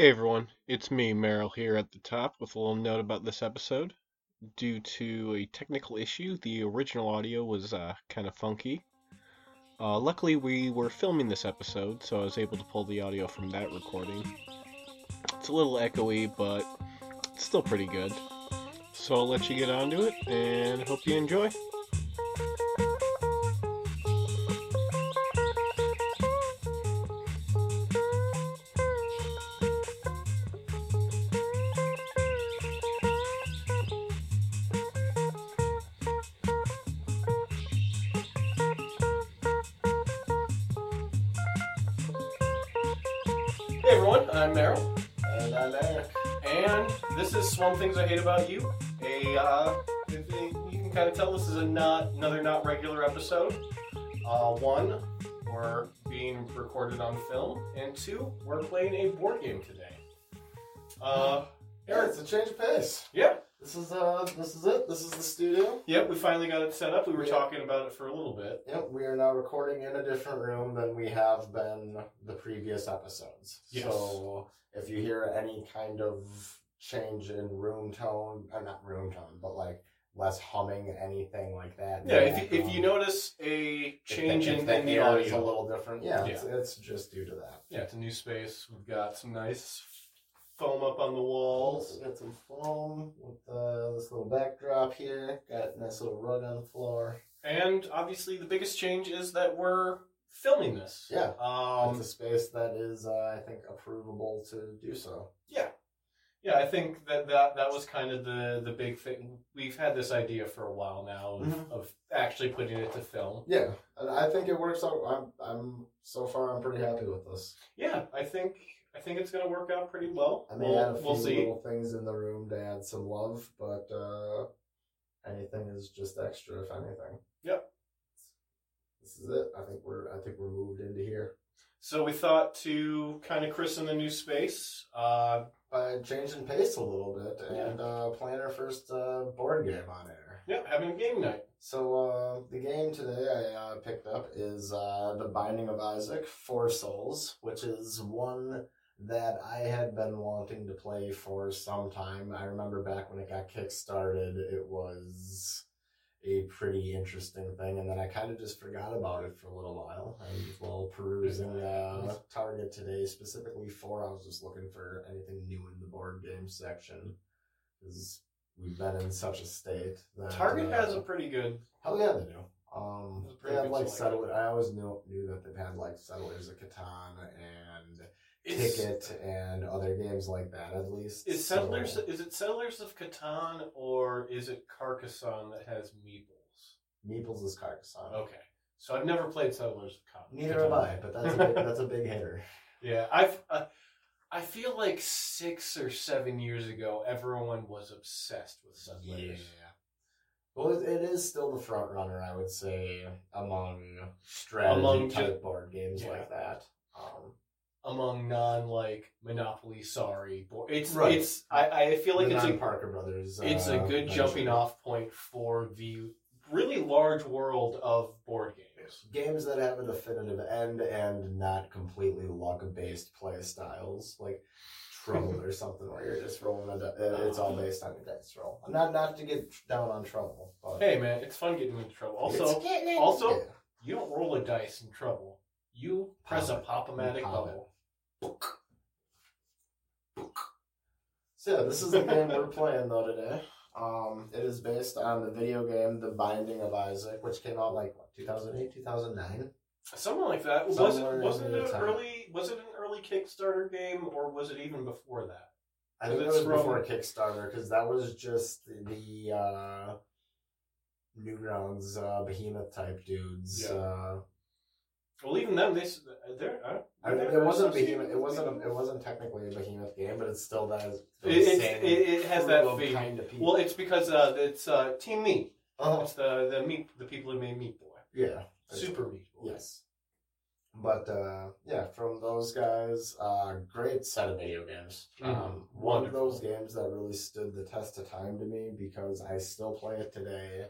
Hey everyone, it's me, Meryl, here at the top with a little note about this episode. Due to a technical issue, the original audio was uh, kind of funky. Uh, luckily, we were filming this episode, so I was able to pull the audio from that recording. It's a little echoey, but it's still pretty good. So I'll let you get on to it, and hope you enjoy. This is a not another not regular episode. Uh, one, we're being recorded on film, and two, we're playing a board game today. Uh, Yeah, Eric, it's a change of pace. yeah, This is uh this is it. This is the studio. yep, we finally got it set up. We were Yeah. talking about it for a little bit. Yep, we are now recording in a different room than we have been the previous episodes. Yes. So if you hear any kind of change in room tone, uh, not room tone, but like less humming, anything like that. Yeah, if you, if you notice a if change the- if in, the air is a little different, yeah, It's, it's just due to that. yeah, it's a new space. We've got some nice foam up on the walls. Got some foam with uh, this little backdrop here. Got a nice little rug on the floor. And obviously, the biggest change is that we're filming this. Yeah. Um, it's a space that is, uh, I think, approvable to do so. yeah. Yeah, I think that, that that was kind of the, the big thing. We've had this idea for a while now of, Mhm. of actually putting it to film. Yeah, I think it works out. I'm, I'm so far, I'm pretty happy with this. Yeah, I think I think it's going to work out pretty well. I may we'll, add a few we'll see. little things in the room to add some love, but uh, anything is just extra, if anything. Yep. This is it. I think we're, I think we're moved into here. So we thought to kind of christen the new space. Uh, By changing pace a little bit and uh, playing our first uh, board game on air. Yep, having a game night. So uh, the game today I uh, picked up is uh, The Binding of Isaac: Four Souls, which is one that I had been wanting to play for some time. I remember back when it got kickstarted, it was a pretty interesting thing, and then I kind of just forgot about it for a little while. I was while perusing uh, Target today, specifically for I was just looking for anything new in the board game section, because we've been in such a state that Target uh, has a pretty good. Hell yeah, they do. Um, they like settlers. I always knew knew that they've had like settlers of Catan and Ticket and other games like that. At least Is So- Settlers is it Settlers of Catan or is it Carcassonne that has meeples? Meeples is Carcassonne. Okay, so I've never played Settlers of Catan. Neither have I, but that's a big, that's a big hitter. yeah, I've. Uh, I feel like six or seven years ago, everyone was obsessed with Settlers. Yeah. Well, it, it is still the front runner, I would say, among strategy Among type ju- board games Yeah. like that. Um, Among non like Monopoly, sorry, bo- it's Right. it's. I, I feel like the it's a Parker Brothers. it's a uh, good venture. jumping off point for the really large world of board games. games that have a definitive end and not completely luck based play styles like trouble or something where you're just rolling a di- uh, it's all based on your dice roll not not to get down on trouble but Hey man, it's fun getting into trouble. Also, It's getting also- Yeah. you don't roll a dice in trouble. You press a Pop it. pop-o-matic bubble. So yeah, this is the game we're playing though today um it is based on the video game the binding of isaac which came out like what 2008 2009 Something like that. was it wasn't it an early was it an early Kickstarter game or was it even before that? I think it was from- before Kickstarter because that was just the uh, Newgrounds uh, behemoth type dudes. Yeah. Uh, Well, even them, they s- they're. Uh, I mean, it wasn't behemoth. It wasn't. It wasn't technically a behemoth game, but it's still that. It- it's- it- it has that feel. kind of people. Well, it's because uh, it's uh, Team Meat. Uh-huh. It's the the meat the people who made Meat Boy, yeah. Super Meat Boy. Yes. But uh, yeah, from those guys, uh, great set of video games. Mhm. Um, one of those games that really stood the test of time to me because I still play it today.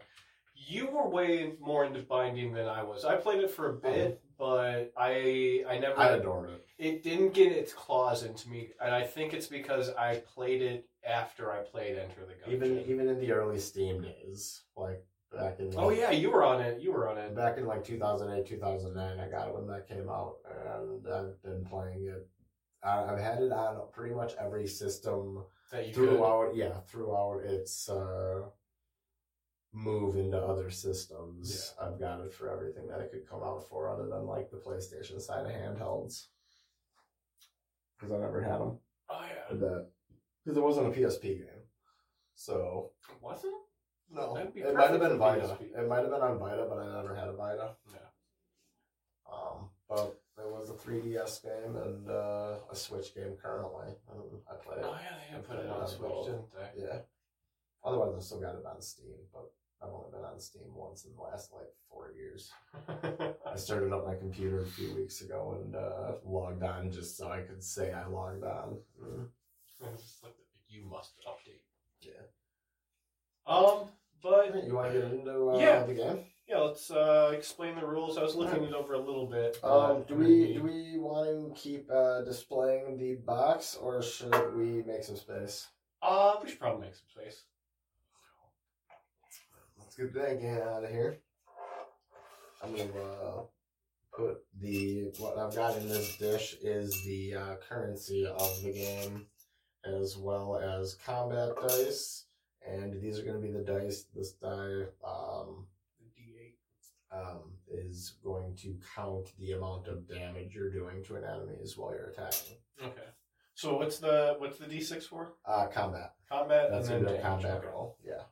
You were way more into binding than I was. I played it for a bit, but I I never I adored it. it didn't get its claws into me, and I think it's because I played it after I played Enter the Gungeon. Even even in the early Steam days, like back in oh yeah, you were on it. You were on it. back in like 2008 2009 i got it when that came out and i've been playing it i've had it on pretty much every system That you could. throughout yeah throughout its uh move into other systems i've got it for everything that it could come out for other than like the playstation side of handhelds because i never had them Oh yeah, that because it wasn't a psp game so wasn't? no it might have been vita PSP. it might have been on vita but i never had a vita Yeah. Um, but there was a 3DS game and uh, a Switch game currently. And I play Oh it. yeah, they I put played it it on Switch, didn't they? Yeah. Otherwise, I still got it on Steam, but I've only been on Steam once in the last like four years. I started up my computer a few weeks ago and uh, logged on just so I could say I logged on. Mm. And it's just like, you must update. Yeah. Um, but You want to get into uh, Yeah. the game? yeah, let's uh, explain the rules. I was looking it over a little bit. Um, do we do we want to keep uh, displaying the box or should we make some space? Uh, we should probably make some space. Get that guy out of here. I'm gonna uh, put the what I've got in this dish is the uh, currency of the game, as well as combat dice, and these are gonna be the dice. This die um, The D8. um, is going to count the amount of damage you're doing to an enemy while you're attacking. Okay. So what's the what's the D6 for? Uh, combat. Combat That's and then a damage. combat roll. Yeah.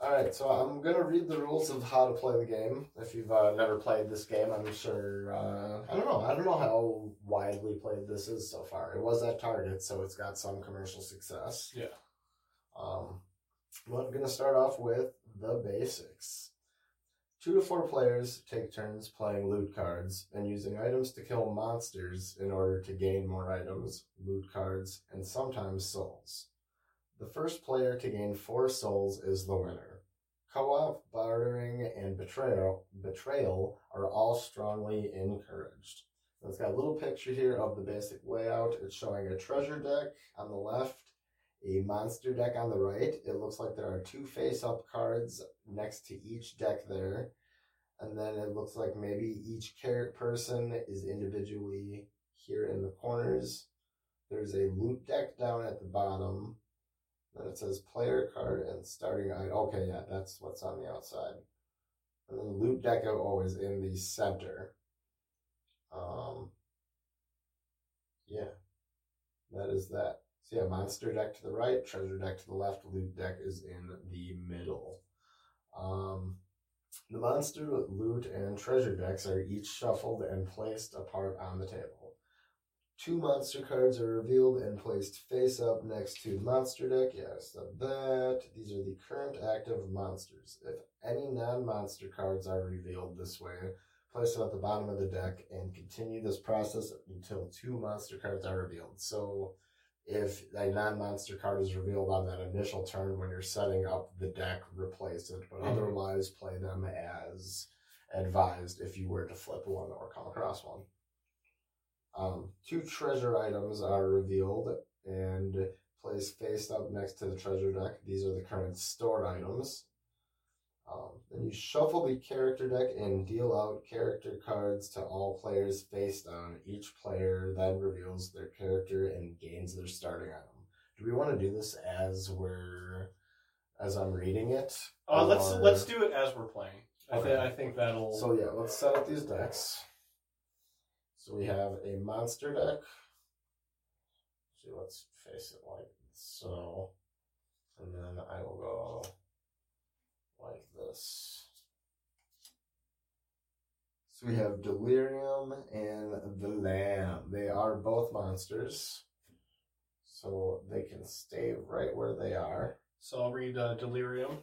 All right, so I'm gonna read the rules of how to play the game. If you've uh, never played this game, I'm sure. Uh, I don't know. I don't know how widely played this is so far. It was at Target, so it's got some commercial success. Yeah. Um, well, I'm gonna start off with the basics. Two to four players take turns playing loot cards and using items to kill monsters in order to gain more items, loot cards, and sometimes souls. The first player to gain four souls is the winner. Co-op, bartering, and betrayal betrayal are all strongly encouraged. It's got a little picture here of the basic layout. It's showing a treasure deck on the left, a monster deck on the right. It looks like there are two face-up cards next to each deck there. And then it looks like maybe each char- person is individually here in the corners. There's a loot deck down at the bottom. Then it says player card and starting item. Okay, yeah, that's what's on the outside. And then the loot deck are always in the center. Um, yeah, that is that. So yeah, monster deck to the right, treasure deck to the left, loot deck is in the middle. Um, the monster, loot, and treasure decks are each shuffled and placed apart on the table. Two monster cards are revealed and placed face up next to the monster deck. Yes, of that. These are the current active monsters. If any non monster cards are revealed this way, place them at the bottom of the deck and continue this process until two monster cards are revealed. So, if a non monster card is revealed on that initial turn when you're setting up the deck, replace it, but Mhm. otherwise play them as advised if you were to flip one or come across one. Um, two treasure items are revealed and placed face up next to the treasure deck. These are the current stored items. Um, then you shuffle the character deck and deal out character cards to all players face down. Each player then reveals their character and gains their starting item. Do we want to do this as we're as I'm reading it? Uh, let's let's do it as we're playing. I, th- I think that'll. So yeah, let's set up these decks. So we have a monster deck. See, let's face it like so, and then I will go like this. So we have Delirium and the Lamb. They are both monsters, so they can stay right where they are. So I'll read uh, Delirium.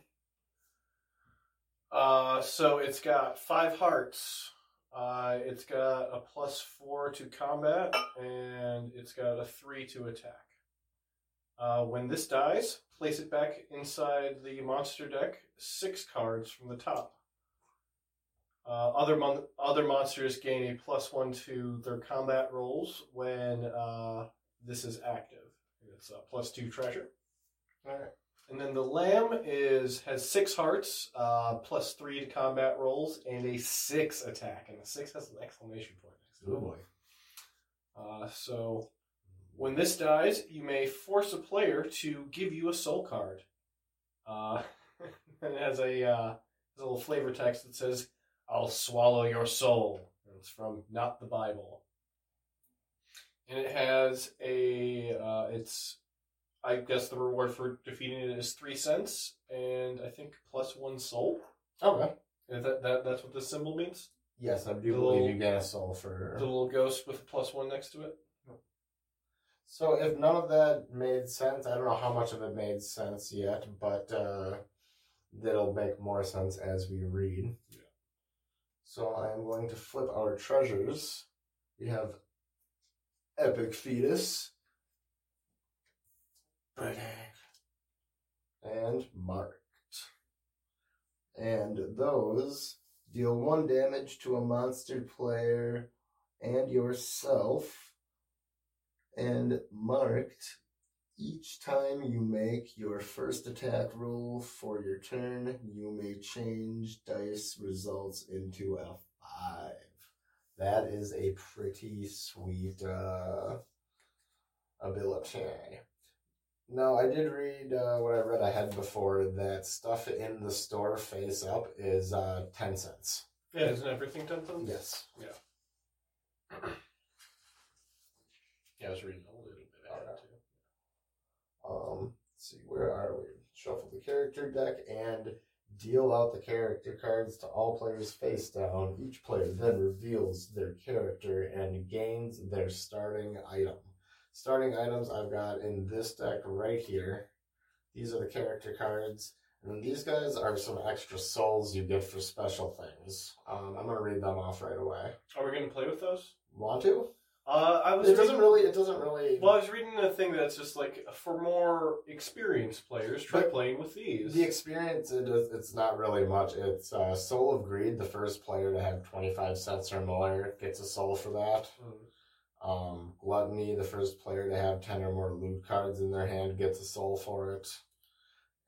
Uh, so it's got five hearts. Uh, it's got a plus four to combat, and it's got a three to attack. Uh, when this dies, place it back inside the monster deck, six cards from the top. Uh, other mon- other monsters gain a plus one to their combat rolls when uh, this is active. It's a plus two treasure. Alright. And then the lamb is has six hearts, uh, plus three to combat rolls, and a six attack. And the six has an exclamation point next to it. Oh boy. Uh, so when this dies, you may force a player to give you a soul card. Uh, and it has a, uh, has a little flavor text that says, I'll swallow your soul. And it's from Not the Bible. And it has a, uh, it's, I guess the reward for defeating it is three cents, and I think plus one soul. Okay. Is that, that that's what this symbol means? Yes, I do The believe little- you get a soul for. The little ghost with a plus one next to it. So if none of that made sense, I don't know how much of it made sense yet, but uh, that'll make more sense as we read. Yeah. So I am going to flip our treasures. We have Epic Fetus, And Marked. And those deal one damage to a monster player and yourself and marked each time you make your first attack roll for your turn, you may change dice results into a five. That is a pretty sweet uh, ability. Now, I did read uh, what I read ahead before that stuff in the store face up is uh, 10 cents. Yeah, isn't everything ten cents? Yes. Yeah, yeah, I was reading a little bit ahead too. Um, let's see, where are we? Shuffle the character deck and deal out the character cards to all players face down. Each player then reveals their character and gains their starting item. Starting items I've got in this deck right here. These are the character cards. And these guys are some extra souls you get for special things. Um, I'm gonna read them off right away. Are we going to play with those? Want to? Uh, I was. It doesn't really. It doesn't really. Well, I was reading a thing that's just like for more experienced players, try But playing with these. The experience, it is, it's not really much. It's uh, Soul of Greed, the first player to have 25 cents or more gets a soul for that. Mm. Um, Gluttony, the first player to have 10 or more loot cards in their hand gets a soul for it.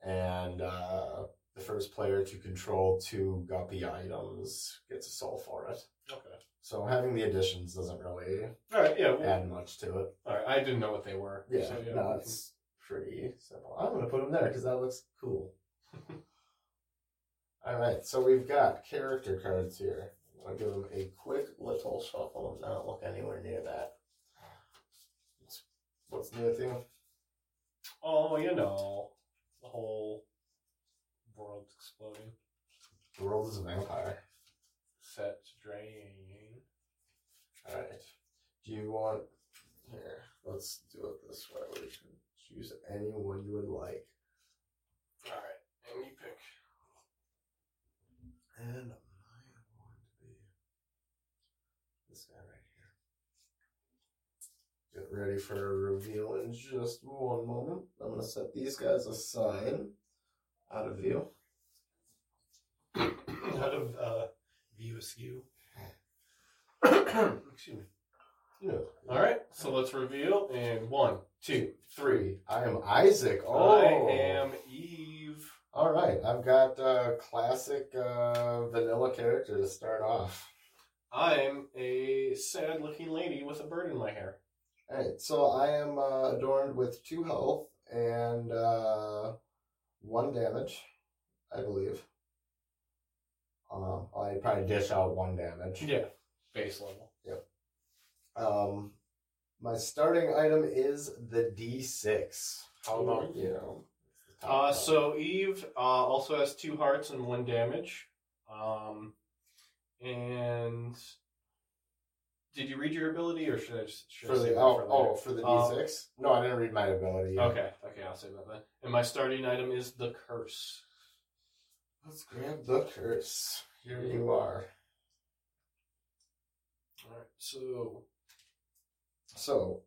And uh, the first player to control two guppy items gets a soul for it. Okay. So having the additions doesn't really All right. Yeah. Well, add much to it. all right. I didn't know what they were. Yeah, So, yeah. no, it's pretty simple. I'm going to put them there because that looks cool. All right, so we've got character cards here. I'll give him a quick little shuffle and not look anywhere near that. What's new with you? Oh, you know, the whole world's exploding. The world is a vampire. Set draining. All right. Do you want here? Let's do it this way. We can choose any one you would like. All right. And you pick. And mine going to be this guy right here. Get ready for a reveal in just one moment. I'm going to set these guys aside out of view. Out of uh, view askew. Excuse me. Yeah. All right. So let's reveal in one, two, three. I am Isaac. Oh, I am Eve. All right. I've got a classic uh, vanilla character to start off. I'm a sad-looking lady with a bird in my hair. All right. So I am uh, adorned with two health and uh, one damage, I believe. Um, I probably dish out one damage. Yeah. Base level. Yep. Um, my starting item is the D6. How about you? Uh, so Eve uh, also has two hearts and one damage. Um, and did you read your ability, or should I just should for the oh, for oh for the Uh, D6? no, I didn't read my ability. yet. Okay, okay, I'll save that then. And my starting item is the curse. Let's grab the curse. Here you are. All right, so So,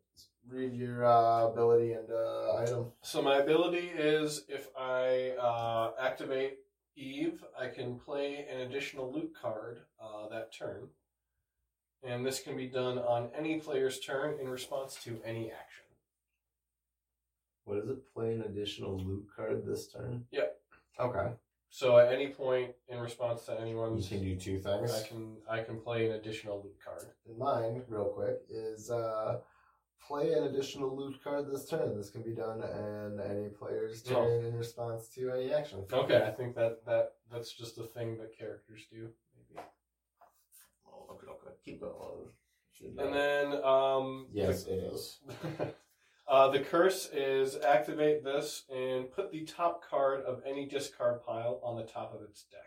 read your uh, ability and uh, item. So my ability is if I uh, activate Eve, I can play an additional loot card uh, that turn. And this can be done on any player's turn in response to any action. What is it? Play an additional loot card this turn. Yep. Okay. So at any point in response to You anyone's, can do two things. I can I can play an additional loot card. And mine, real quick, is uh, play an additional loot card this turn. This can be done in any player's turn in response to any action. Okay, I think that that that's just a thing that characters do. Maybe. Oh, okay, okay. Keep going. Should And then um, yes, it is. uh, the curse is activate this and put the top card of any discard pile on the top of its deck.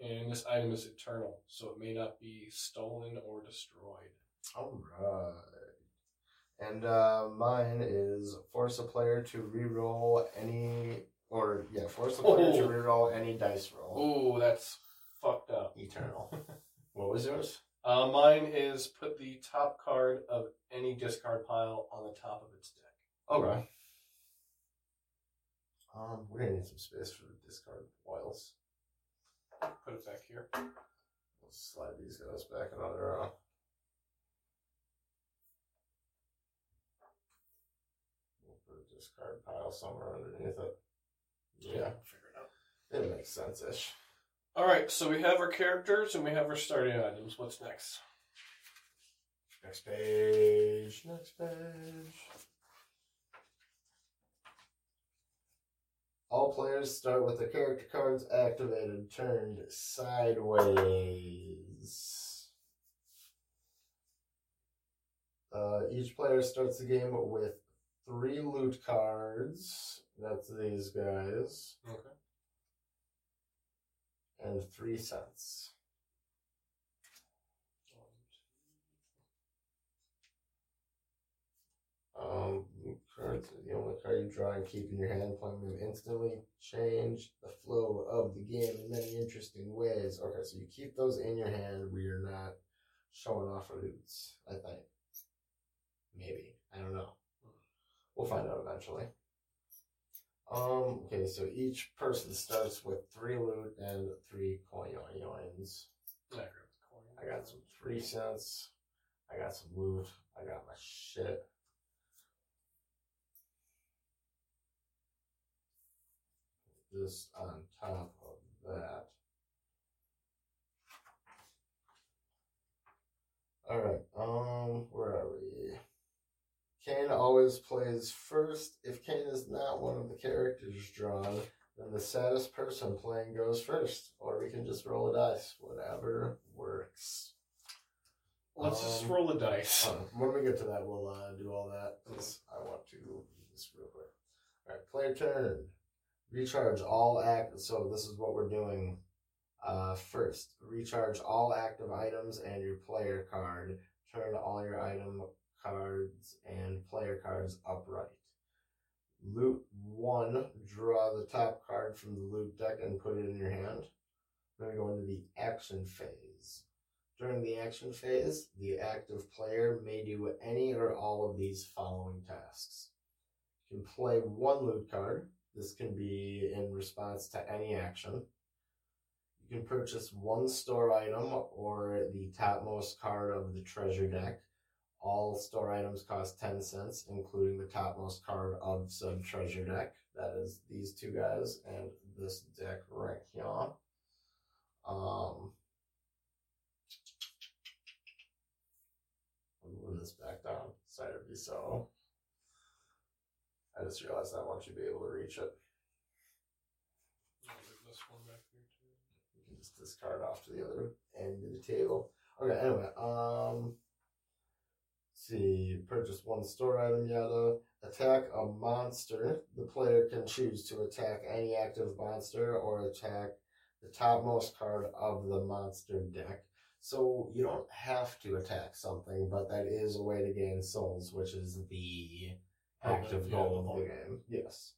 And this item is eternal, so it may not be stolen or destroyed. All right. And uh, mine is force a player to re-roll any, or yeah, force a player to Oh. re-roll any dice roll. Oh, that's fucked up. Eternal. what was yours? Uh, mine is put the top card of any discard pile on the top of its deck. Okay. Um, we're gonna need some space for the discard oils. Put it back here. We'll slide these guys back another. Uh, we'll put a discard pile somewhere underneath it. Yeah, Figure it out. it makes sense ish. All right, so we have our characters and we have our starting items. What's next? Next page. Next page. All players start with the character cards activated, turned sideways. Uh, each player starts the game with three loot cards. That's these guys. Okay. And three cents. Um, cards are the only card you draw and keep in your hand. Playing them instantly change the flow of the game in many interesting ways. Okay, so you keep those in your hand where you're not showing off our loots, I think. Maybe. I don't know. We'll find out eventually. Um, okay, so each person starts with three loot and three coins. I grabbed the coin. I got some three cents. I got some loot. I got my shit. This on top of that. Alright, um, where are we? Cain always plays first. If Cain is not one of the characters drawn, then the saddest person playing goes first. Or we can just roll a dice. Whatever works. Let's just Um, roll the dice. Uh, when we get to that, we'll uh, do all that. I want to do this real quick. Alright, player turn. Recharge all act. So this is what we're doing. Uh, first, recharge all active items and your player card. Turn all your item cards and player cards upright. Loot one. Draw the top card from the loot deck and put it in your hand. Then we go into the action phase. During the action phase, the active player may do any or all of these following tasks. You can play one loot card. This can be in response to any action. You can purchase one store item or the topmost card of the treasure deck. All store items cost 10 cents, including the topmost card of said treasure deck. That is these two guys and this deck right here. Um, I'm moving this back down. Sorry to be so. I just realized I want you to be able to reach it. I'll this one back here too. You can just discard off to the other end of the table. Okay, anyway, um see, purchase one store item, yada. Attack a monster. The player can choose to attack any active monster or attack the topmost card of the monster deck. So you don't have to attack something, but that is a way to gain souls, which is the active yeah, goal of the game. Yes.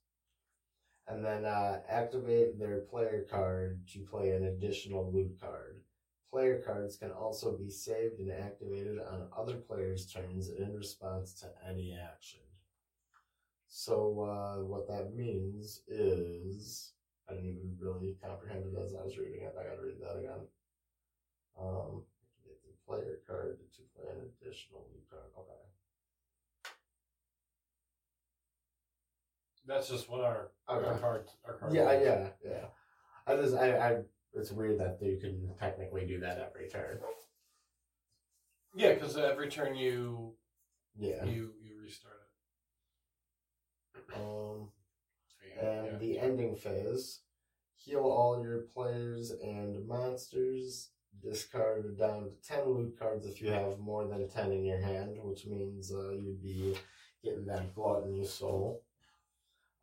And then uh, activate their player card to play an additional loot card. Player cards can also be saved and activated on other players' turns in response to any action. So, uh, what that means is. I didn't even really comprehend it as I was reading it. I gotta read that again. Um, get the player card to play an additional loot card. Okay. That's just what our, our Okay. cards our cards Yeah, are. yeah, yeah. I just, I, I, it's weird that you can technically do that every turn. Yeah, because every turn you Yeah. you you restart it. Um, So, yeah, and the ending phase, heal all your players and monsters. Discard down to ten loot cards if you have more than ten in your hand, which means uh, you'd be getting that gluttony soul.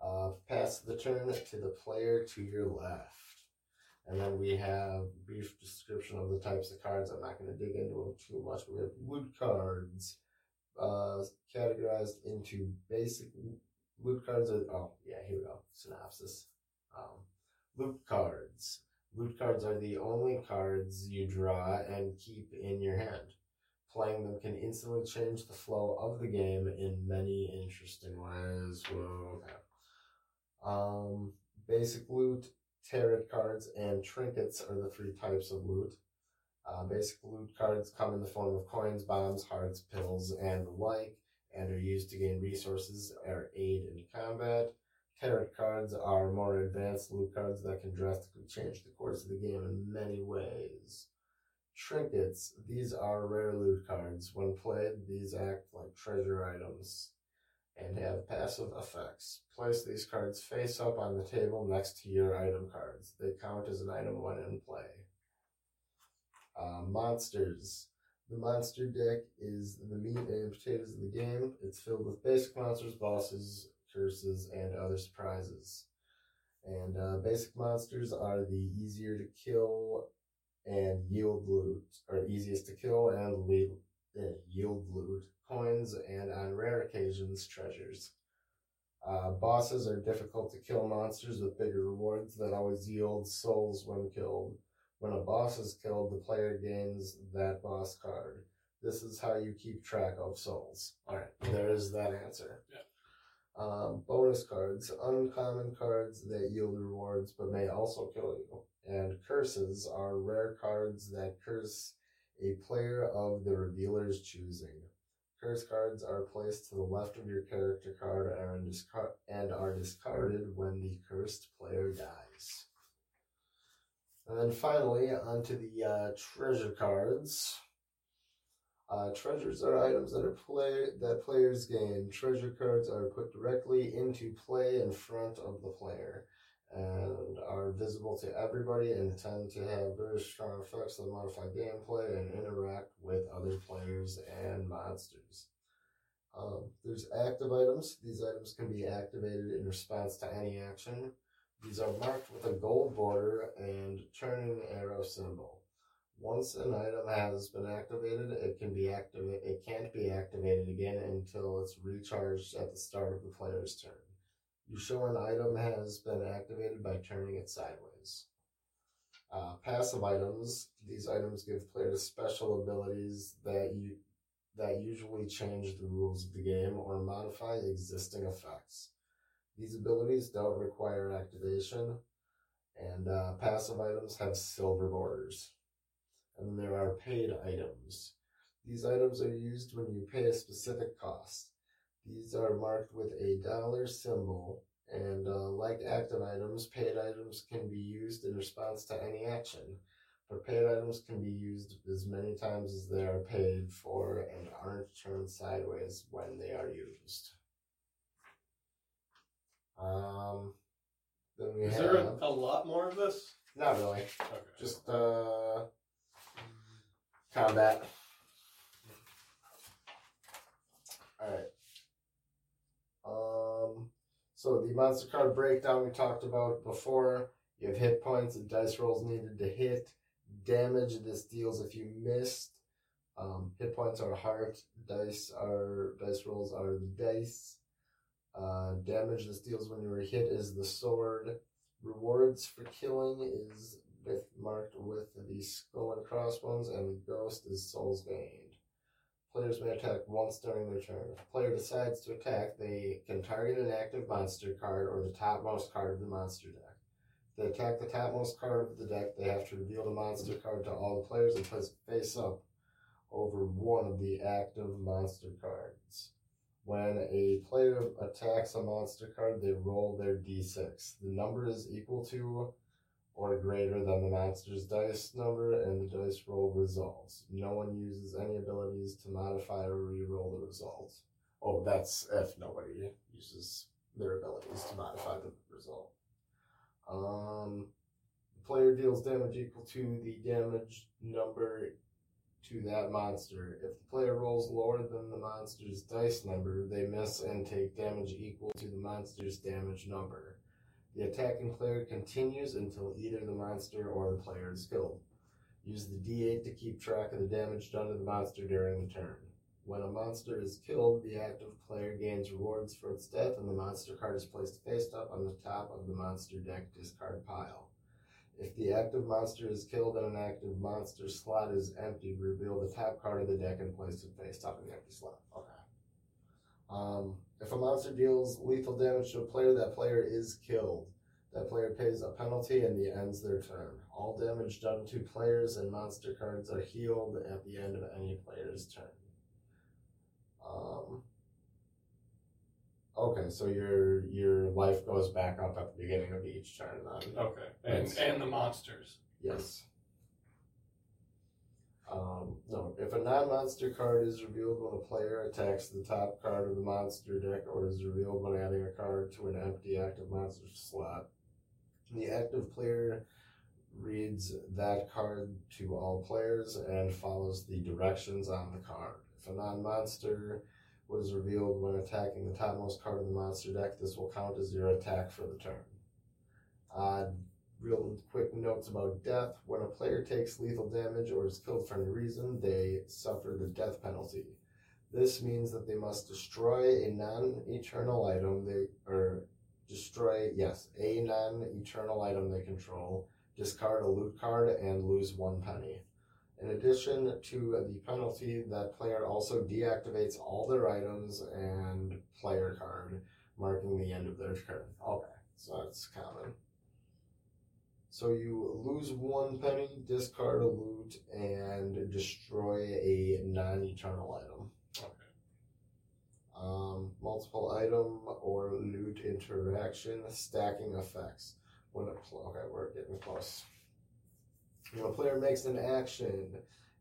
Uh, pass the turn to the player to your left. And then we have brief description of the types of cards. I'm not going to dig into them too much. We have loot cards, uh, categorized into basic loot cards. Are, oh, yeah, here we go. Synopsis. Um, loot cards. Loot cards are the only cards you draw and keep in your hand. Playing them can instantly change the flow of the game in many interesting ways. Whoa, okay. Um, basic loot, tarot cards, and trinkets are the three types of loot. Uh, basic loot cards come in the form of coins, bombs, hearts, pills, and the like, and are used to gain resources or aid in combat. Tarot cards are more advanced loot cards that can drastically change the course of the game in many ways. Trinkets, these are rare loot cards. When played, these act like treasure items and have passive effects. Place these cards face up on the table next to your item cards. They count as an item when in play. Uh, monsters. The monster deck is the meat and potatoes of the game. It's filled with basic monsters, bosses, curses, and other surprises. And uh, basic monsters are the easier to kill and yield loot, or easiest to kill and uh, yield loot, coins, and on rare occasions, treasures. Uh, bosses are difficult to kill monsters with bigger rewards that always yield souls when killed. When a boss is killed, the player gains that boss card. This is how you keep track of souls. Alright, there is that answer. Yeah. Um, bonus cards, uncommon cards that yield rewards but may also kill you. And curses are rare cards that curse a player of the revealer's choosing. Curse cards are placed to the left of your character card and are, discard- and are discarded when the cursed player dies. And then finally, onto the uh, treasure cards. Uh, treasures are items that are play that players gain. Treasure cards are put directly into play in front of the player and are visible to everybody and tend to have very strong effects that modify gameplay and interact with other players and monsters. Um, there's active items. These items can be activated in response to any action. These are marked with a gold border and turning arrow symbol. Once an item has been activated, it can be activated. It can't be activated again until it's recharged at the start of the player's turn. You show an item has been activated by turning it sideways. Uh, passive items. These items give players special abilities that you that usually change the rules of the game or modify existing effects. These abilities don't require activation, and uh, passive items have silver borders. And there are paid items. These items are used when you pay a specific cost. These are marked with a dollar symbol, and uh, like active items, paid items can be used in response to any action. But paid items can be used as many times as they are paid for and aren't turned sideways when they are used. Um, then we Is have there a, a lot more of this? not really, Okay. just uh, combat. All right. So the monster card breakdown we talked about before. You have hit points and dice rolls needed to hit. Damage this deals if you missed. Um, hit points are heart. Dice are dice rolls are the dice. Uh, damage this deals when you are hit is the sword. Rewards for killing is with marked with the skull and crossbones, and ghost is souls gained. Players may attack once during their turn. If a player decides to attack, they can target an active monster card or the topmost card of the monster deck. If they attack the topmost card of the deck, they have to reveal the monster card to all the players and place it face up over one of the active monster cards. When a player attacks a monster card, they roll their d6. The number is equal to or greater than the monster's dice number, and the dice roll results. No one uses any abilities to modify or re-roll the results. Oh, that's if nobody uses their abilities to modify the result. Um, the player deals damage equal to the damage number to that monster. If the player rolls lower than the monster's dice number, they miss and take damage equal to the monster's damage number. The attacking player continues until either the monster or the player is killed. Use the d8 to keep track of the damage done to the monster during the turn. When a monster is killed, the active player gains rewards for its death, and the monster card is placed face up on the top of the monster deck discard pile. If the active monster is killed and an active monster slot is empty, reveal the top card of the deck and place it face up in the empty slot. Okay. Um, if a monster deals lethal damage to a player, that player is killed. That player pays a penalty and the ends their turn. All damage done to players and monster cards are healed at the end of any player's turn. Um, okay, so your your life goes back up at the beginning of each turn then. Okay. And and the monsters. Yes. Um, no, if a non-monster card is revealed when a player attacks the top card of the monster deck or is revealed when adding a card to an empty active monster slot, the active player reads that card to all players and follows the directions on the card. If a non-monster was revealed when attacking the topmost card of the monster deck, this will count as your attack for the turn. Uh, real quick notes about death. When a player takes lethal damage or is killed for any reason, they suffer the death penalty. This means that they must destroy a non-eternal item they or destroy yes a non-eternal item they control, discard a loot card, and lose one penny. In addition to the penalty, that player also deactivates all their items and player card, marking the end of their turn. Okay, so that's common. So you lose one penny, discard a loot, and destroy a non-eternal item. Okay. Um, multiple item or loot interaction, stacking effects. When a pl- okay, we're getting close. When a player makes an action,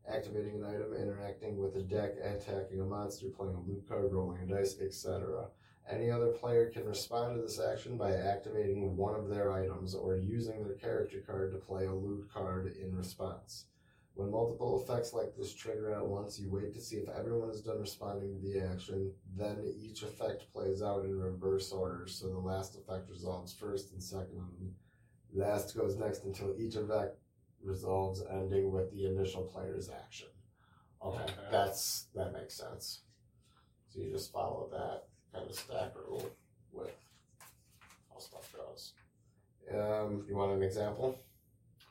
activating an item, interacting with a deck, attacking a monster, playing a loot card, rolling a dice, etc. Any other player can respond to this action by activating one of their items or using their character card to play a loot card in response. When multiple effects like this trigger at once, you wait to see if everyone is done responding to the action. Then each effect plays out in reverse order, so the last effect resolves first and second, and last goes next until each effect resolves, ending with the initial player's action. Okay, Okay. that's that makes sense. So you just follow that kind of stack rule with how stuff goes. Um, you want an example?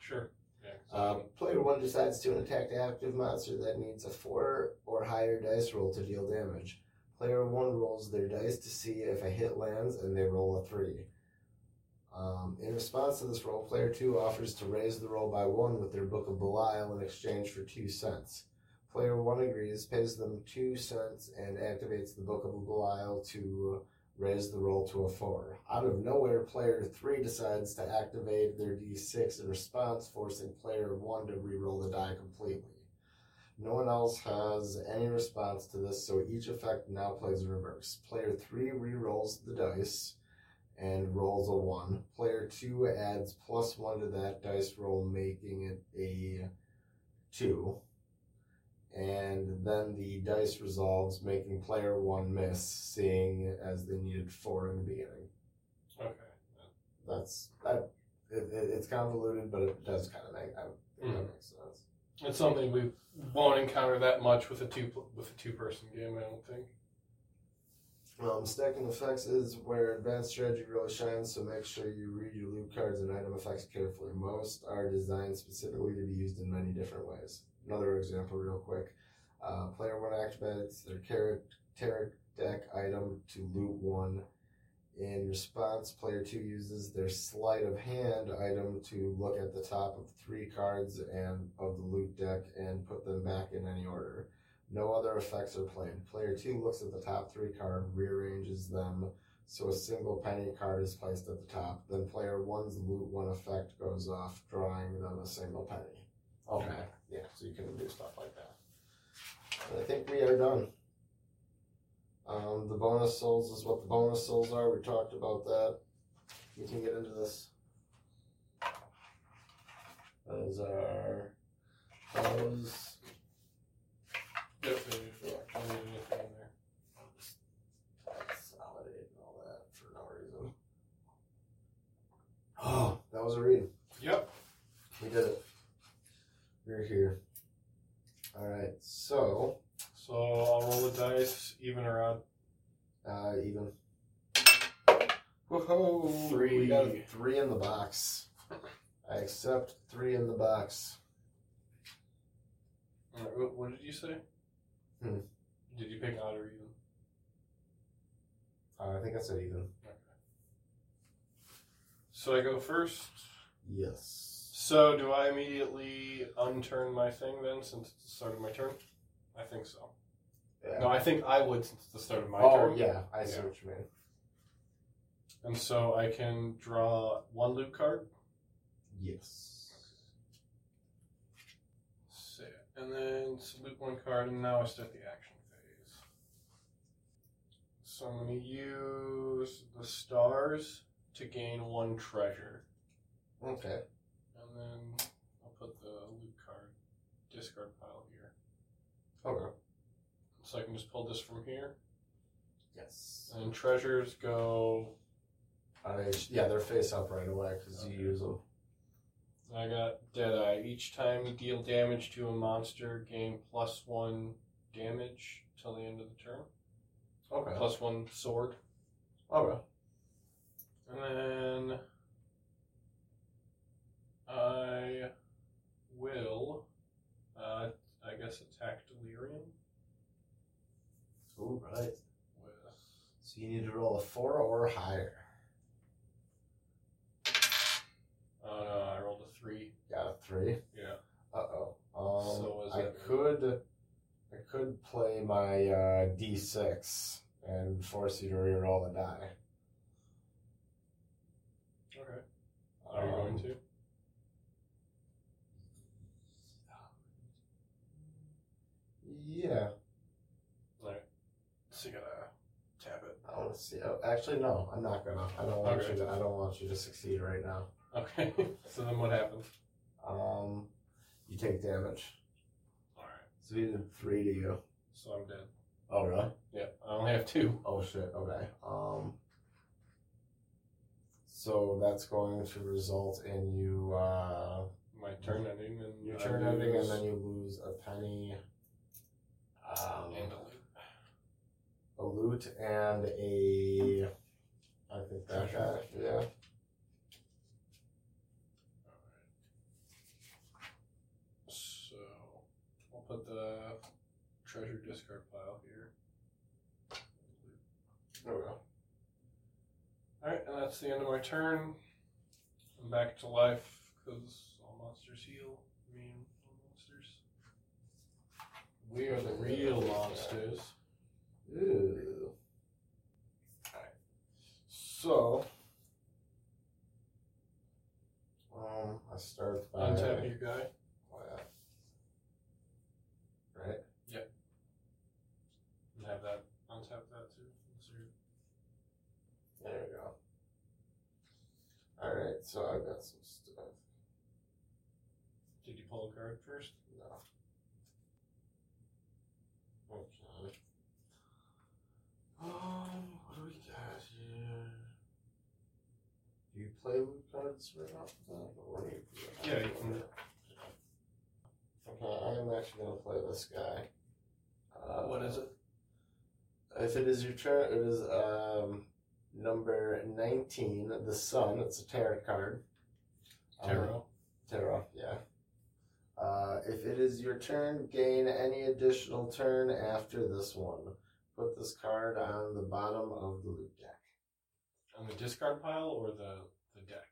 Sure. Yeah. Um, player one decides to attack the active monster that needs a four or higher dice roll to deal damage. Player one rolls their dice to see if a hit lands, and they roll a three. Um, in response to this roll, player two offers to raise the roll by one with their Book of Belial in exchange for two cents. Player one agrees, pays them two cents, and activates the Book of Belial to raise the roll to a four. Out of nowhere, player three decides to activate their d6 in response, forcing player one to reroll the die completely. No one else has any response to this, so each effect now plays reverse. Player three rerolls the dice and rolls a one. Player two adds plus one to that dice roll, making it a two. And then the dice resolves, making player one miss, seeing as they needed four in the beginning. Okay. That's that. It, it, it's convoluted, but it does kind of make I think that Mhm. makes sense. It's something we won't encounter that much with a two with a two person game. I don't think. Um, stacking effects is where advanced strategy really shines, so make sure you read your loot cards and item effects carefully. Most are designed specifically to be used in many different ways. Another example, real quick. Uh, player 1 activates their Tarot deck item to loot 1. In response, player 2 uses their sleight of hand item to look at the top of three cards and of the loot deck and put them back in any order. No other effects are played. Player 2 looks at the top three cards, rearranges them so a single penny card is placed at the top. Then player 1's loot 1 effect goes off, drawing them a single penny. Okay, yeah, so you can do stuff like that. And I think we are done. Um, the bonus souls is what the bonus souls are. We talked about that. We can get into this. Those are those. Yep, there's not really anything in there. Consolidate and all that for no reason. Oh, that was a read. Yep. We did it. We're here. All right, so So I'll roll the dice, even or odd. uh, even. Whoa! We Three. got a three in the box. I accept three in the box. Alright, What, what did you say? Hmm. Did you pick odd or even? Uh, I think I said even. So I go first. Yes. So do I immediately unturn my thing then, since it's the start of my turn? I think so. Yeah. No, I think I would since it's the start of my oh turn. yeah, I see Yeah. what you mean. And so I can draw one loot card. Yes. And then salute one card, and now I start the action phase. So I'm going to use the stars to gain one treasure. Okay. And then I'll put the loot card discard pile here. Okay. So I can just pull this from here. Yes. And treasures go. I, yeah, they're face up right away because Okay. you use them. I got Deadeye. Each time you deal damage to a monster, gain plus one damage till the end of the turn. Okay. Plus one sword. Okay. And then I will, uh, I guess, attack Delirium All right. with. So you need to roll a four or higher. Oh no, I rolled a three. Got a three. Yeah. Uh oh. Um, So is I it- could, I could play my uh, D6 and force you to reroll a die. Okay. Are you going Um, to? Yeah. Alright. So you gotta tap it. I want to see. Oh, actually, no. I'm not gonna. I don't want you to. I don't want you to succeed right now. Okay. so then what happens? Um, you take damage. Alright. So you did three to you. So I'm dead. Oh really? Yeah. I only have two. Oh shit. Okay. Um. So that's going to result in you uh, My turn ending and your I turn ending, and then you lose a penny, um, and a loot. a loot, and a. I think that guy. Yeah. So I'll put the treasure discard pile here. There we go. Alright, and that's the end of my turn. I'm back to life because all monsters heal. Me and all monsters. We are the real monsters. Ew. Alright. So. Um, I start by. Untap your guy. Oh, yeah. Right? And have that untap that too. That's your- There we go. Alright, so I've got some stuff. Did you pull a card first? No. Okay. Um, what do we got here? Do you play with cards right off the bat? Or do you Yeah, you can. Okay, I am actually gonna play this guy. Uh, What is it? if it is your turn, it is um, number 19, the Sun. It's a tarot card. Um, Tarot. tarot, yeah. Uh, if it is your turn, gain any additional turn after this one. Put this card on the bottom of the loot deck. On the discard pile or the, the deck?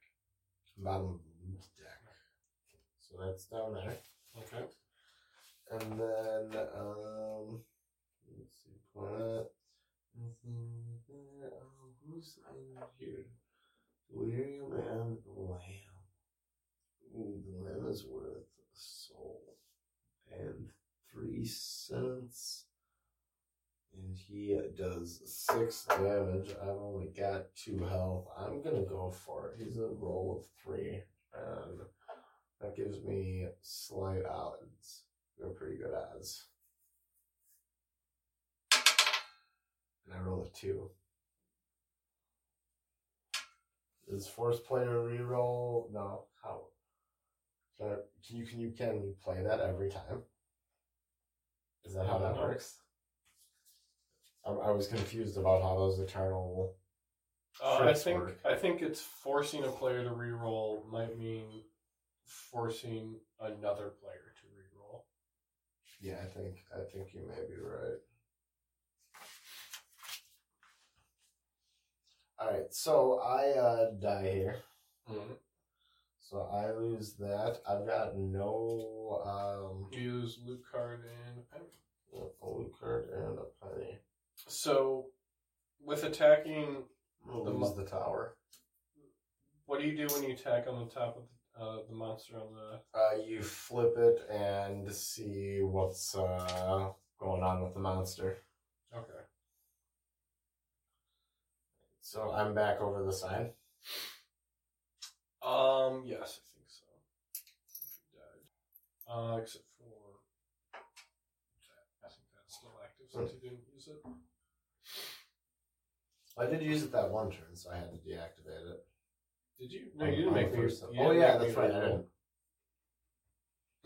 Bottom of the loot deck. So that's down there. Okay. And then, um, let's see, planet. Oh, in here? Delirium and the Lamb. The Lamb is worth a soul and three cents. And he does six damage. I've only got two health. I'm gonna go for it. He's a roll of three, and that gives me slight odds. They're pretty good odds. And I roll a two. Is force player reroll? No. How? Can, I, can you can you can you play that every time? Is that how that works? I, I was confused about how those eternal. Uh, I think work. I think it's forcing a player to reroll might mean forcing another player to reroll. Yeah, I think I think you may be right. All right, so I uh, die here. Mhm. So I lose that. I've got no um Use loot card and a penny. a loot card and a penny. So, with attacking, I'll The lose mo- the tower. what do you do when you attack on the top of the, uh, the monster on the? Uh, you flip it and see what's uh going on with the monster. Okay. So I'm back over the side. Um. Yes, I think so. If he died. Uh, except for. I think that's still active since he didn't use it. I did use it that one turn, so I had to deactivate it. Did you? No, you didn't make the first you Oh yeah, that's right. I didn't.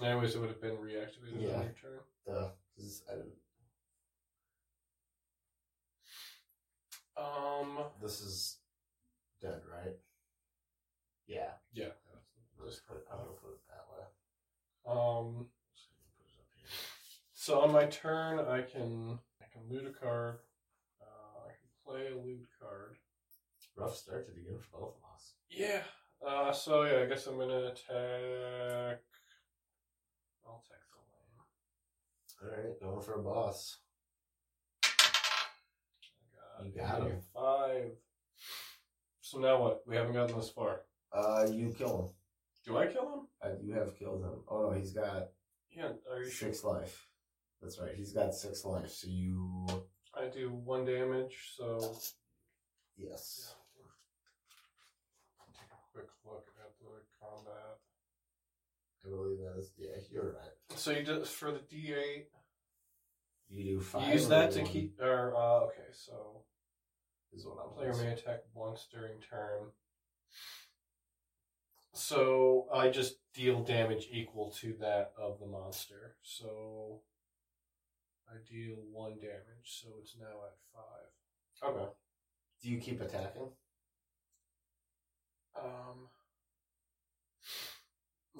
Anyways, it would have been reactivated Yeah. on your turn. 'cause I didn't. Um. This is dead, right? Yeah. Yeah. Let's put it, I'm gonna put it that way. Um. So you can put it up here. So on my turn, I can I can loot a card. Uh, I can play a loot card. Rough start to the game for both of us. Yeah. Uh. So yeah, I guess I'm gonna attack. I'll attack the lane. All right, going for a boss. You got him. Five. So now what? We haven't gotten this far. Uh, you kill him. Do I kill him? Uh, you have killed him. Oh no, he's got Yeah. Are you sure? six life. That's right. He's got six life. So you, I do one damage. So yes. take a quick look at the combat. I believe that is. Yeah, you're right. So you do for the D8. You do five. Use that to one keep. Or uh, okay, so Is what I'm player may attack once during turn. So I just deal damage equal to that of the monster. So I deal one damage, so it's now at five. Okay. Do you keep attacking? Um,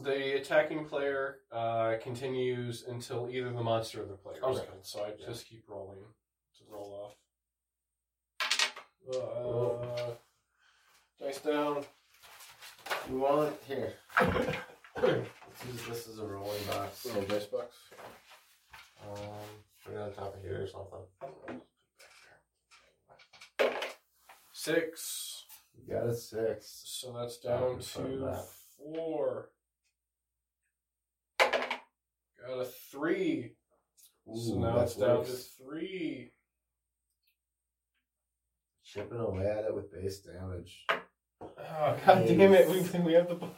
the attacking player uh, continues until either the monster or the player is Okay. killed. So I Yeah. just keep rolling to roll off. Uh, dice down. You want it here? Let's use this is a rolling box. Little dice box. Um, put it on top of here or something. Six. You got a six. So that's Oh, down confirm to that. four. Got a three. so now it's down works. to three. Chipping away at it with base damage. Oh, God damn it! We think we have the box.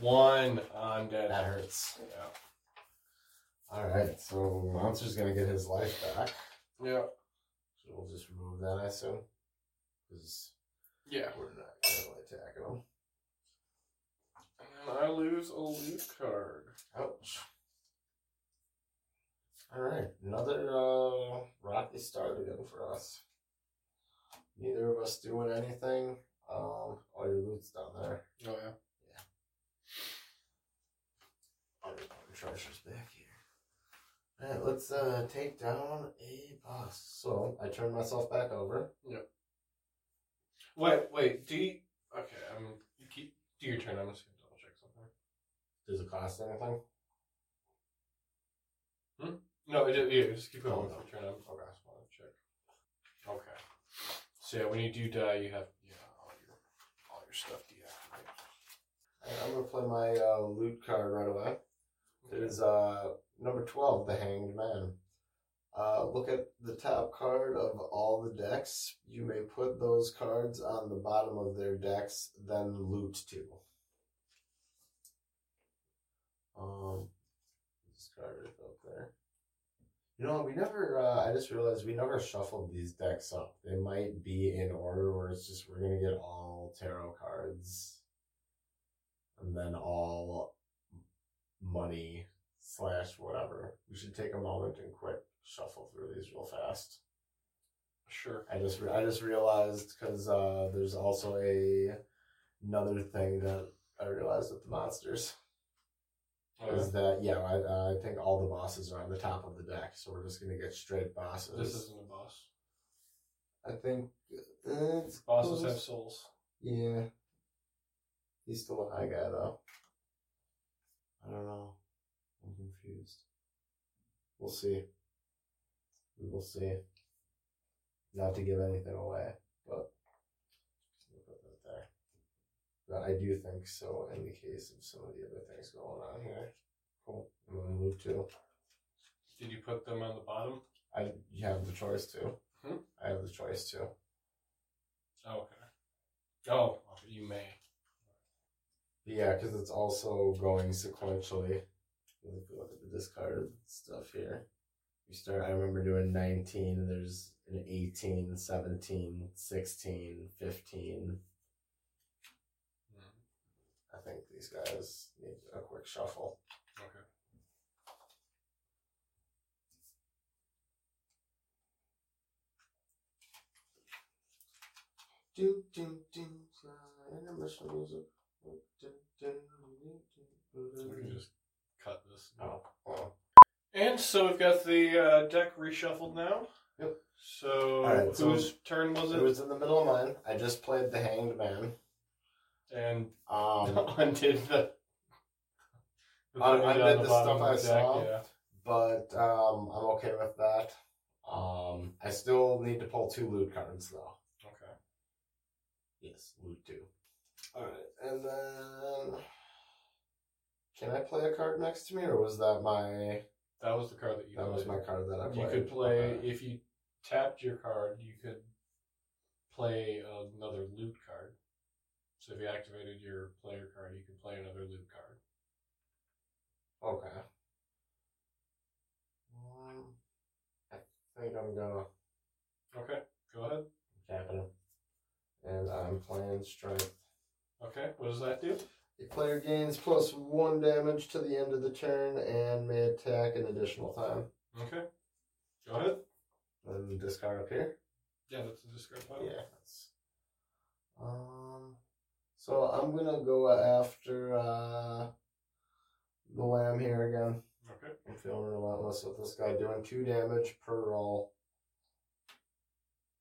One. I'm dead. That hurts. Yeah. Alright, so Monster's gonna get his life back. Yeah. So we'll just remove that, I assume. Because Yeah. we're not gonna attacking him. And I lose a loot card. Ouch. Alright, another uh, rocky start again for us. Neither of us doing anything. Um, all your loot's down there. Oh yeah. Yeah. All your treasures back here. Alright, let's uh, take down a boss. So, I turn myself back over. Wait, wait. Do you? Okay, I'm. You keep. Do your turn. I'm just gonna double check something. Does it cost anything? Hmm? No, it, yeah, just keep going Oh, turn. I'm, okay, I just want to check. Okay. So yeah, when you do die, you have yeah all your all your stuff deactivated. I'm gonna play my uh, loot card right away. It is uh, number 12, the Hanged Man. Uh, look at the top card of all the decks. You may put those cards on the bottom of their decks, then loot two. Um, this card up there. You know, we never, uh, I just realized we never shuffled these decks up. They might be in order where it's just we're to get all tarot cards and then all money slash whatever. We should take a moment and quick shuffle through these real fast. Sure. I just re- I just realized because uh, there's also a another thing that I realized with the monsters Oh, yeah. is that yeah I I think all the bosses are on the top of the deck, so we're just gonna get straight bosses. This isn't a boss. I think uh, it's Bosses have souls. Yeah. He's still a high guy though. I don't know. I'm confused. We'll see. We will see. Not to give anything away, but we'll put that there. But I do think so in the case of some of the other things going on here. Cool. I'm gonna move to. Did you put them on the bottom? I you have the choice to. Hmm? I have the choice to. Oh, okay. Oh, you may. Yeah, because it's also going sequentially. If you look at the discarded stuff here, we start. I remember doing 19, there's an 18, 17, 16, 15. Hmm. I think these guys need a quick shuffle. Okay. Do, do, do, uh, intermission music. Do, do, do, do, do, We can just cut this. Oh, oh. And so we've got the uh, deck reshuffled now. Yep. So Alright, so- whose turn was It it? was in the middle of mine. I just played the Hanged Man. And Um, undid the. the Un- thing undid on the stuff I saw. Yeah. but um, I'm okay with that. Um, I still need to pull two loot cards though. Okay. Yes, loot two. All right, and then can I play a card next to me, or was that my That was the card that you. that was my card that I played. You could play Okay. if you tapped your card. You could play another loot card. So if you activated your player card, you could play another loot card. Okay. Um, I think I'm gonna Okay, go ahead. tap and I'm playing strength. Okay, what does that do? The player gains plus one damage to the end of the turn and may attack an additional time. Okay, go ahead. And discard up here. Yeah, that's a discard pile. Yeah. That's, um. So I'm gonna go after uh, the lamb here again. Okay. I'm feeling relentless with this guy doing two damage per roll.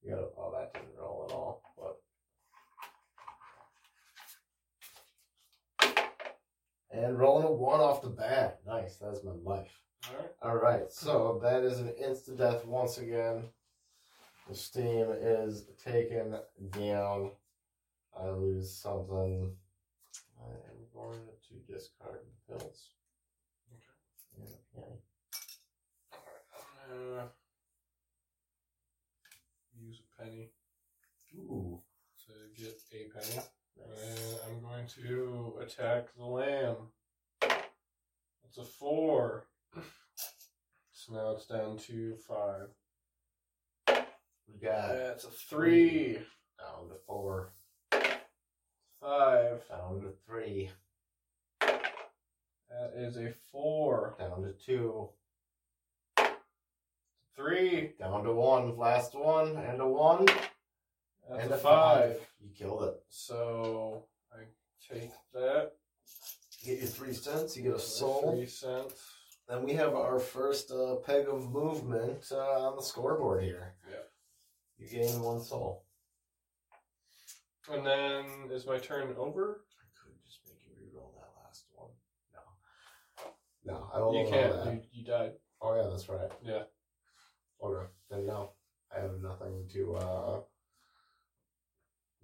You got oh that didn't roll at all, but. And rolling a one off the bat. Nice, that's my life. All right. All right, so that is an instant death once again. The steam is taken down. I lose something. I am going to discard the pills. Okay. And a penny. I'm gonna use a penny Ooh, to get a penny. And I'm going to attack the lamb. That's a four. So now it's down to five. We got That's a three. down to four, Five. down to three. That is a four. Down to two. Three. Down to one. Last one. And a one. That's and a five. You killed it. So I take that. You get your three cents. You get a soul. Three cents. Then we have our first uh, peg of movement uh, on the scoreboard here. Yeah. You gain one soul. And then is my turn over? I could just make you reroll that last one. No. No, I will you can't. that. You, you died. Oh yeah, that's right. Yeah. Okay. Then no. I have nothing to uh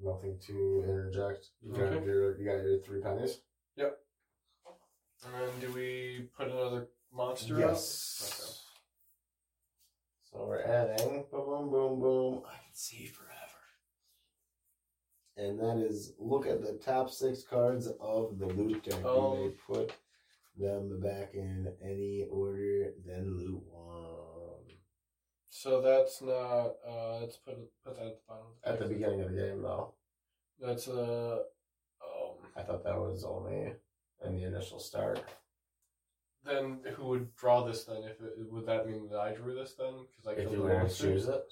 nothing to interject. You got Okay. your you got your three pennies? Yep. And then do we put another monster Yes. So we're adding boom boom boom boom. I can see forever. And that is look at the top six cards of the loot deck. Oh. You may oh. put them back in any order, then loot one. So that's not. Uh, let's put put that at the bottom. Of At the beginning of the game though. That's uh, um. I thought that was only in the initial start. Then who would draw this then? If it, would that mean that I drew this then? Because I If you were to choose it.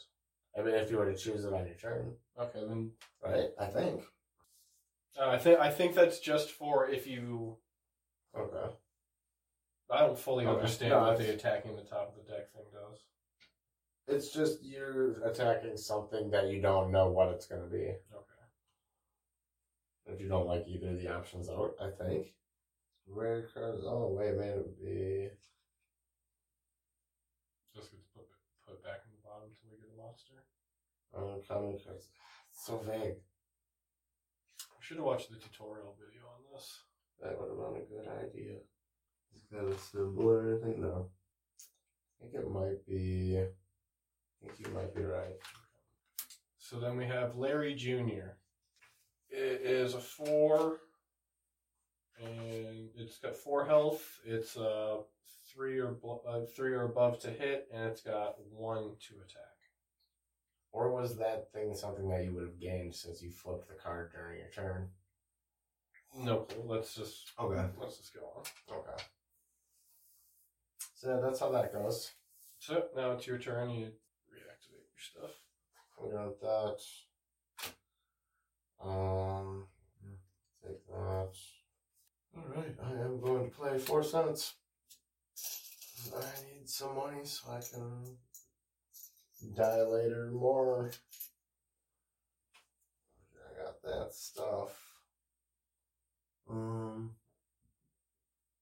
I mean if you were to choose it on your turn. Okay, then Right? I think. uh, I think I think that's just for if you. Okay. I don't fully Okay. understand No, what the attacking the top of the deck thing does. It's just you're attacking something that you don't know what it's gonna be. Okay. If you don't like either of the options out, I think. Rare cards. Oh wait, man, it would be. Just gets put put back in the bottom until we get a monster. Uncommon cards. It's so vague. I should have watched the tutorial video on this. That would have been a good idea. Is that a symbol or anything? No. I think it might be. Think you might be right. So then we have Larry Jr. It is a four, and it's got four health. It's uh three or uh, three or above to hit, and it's got one to attack. Or was that thing something that you would have gained since you flipped the card during your turn? No. Let's just Okay. let's just go on. Okay. So that's how that goes. So now it's your turn. You stuff. We got that. Um, take that. Alright, I am going to play four cents. I need some money so I can die later more. I got that stuff. Um,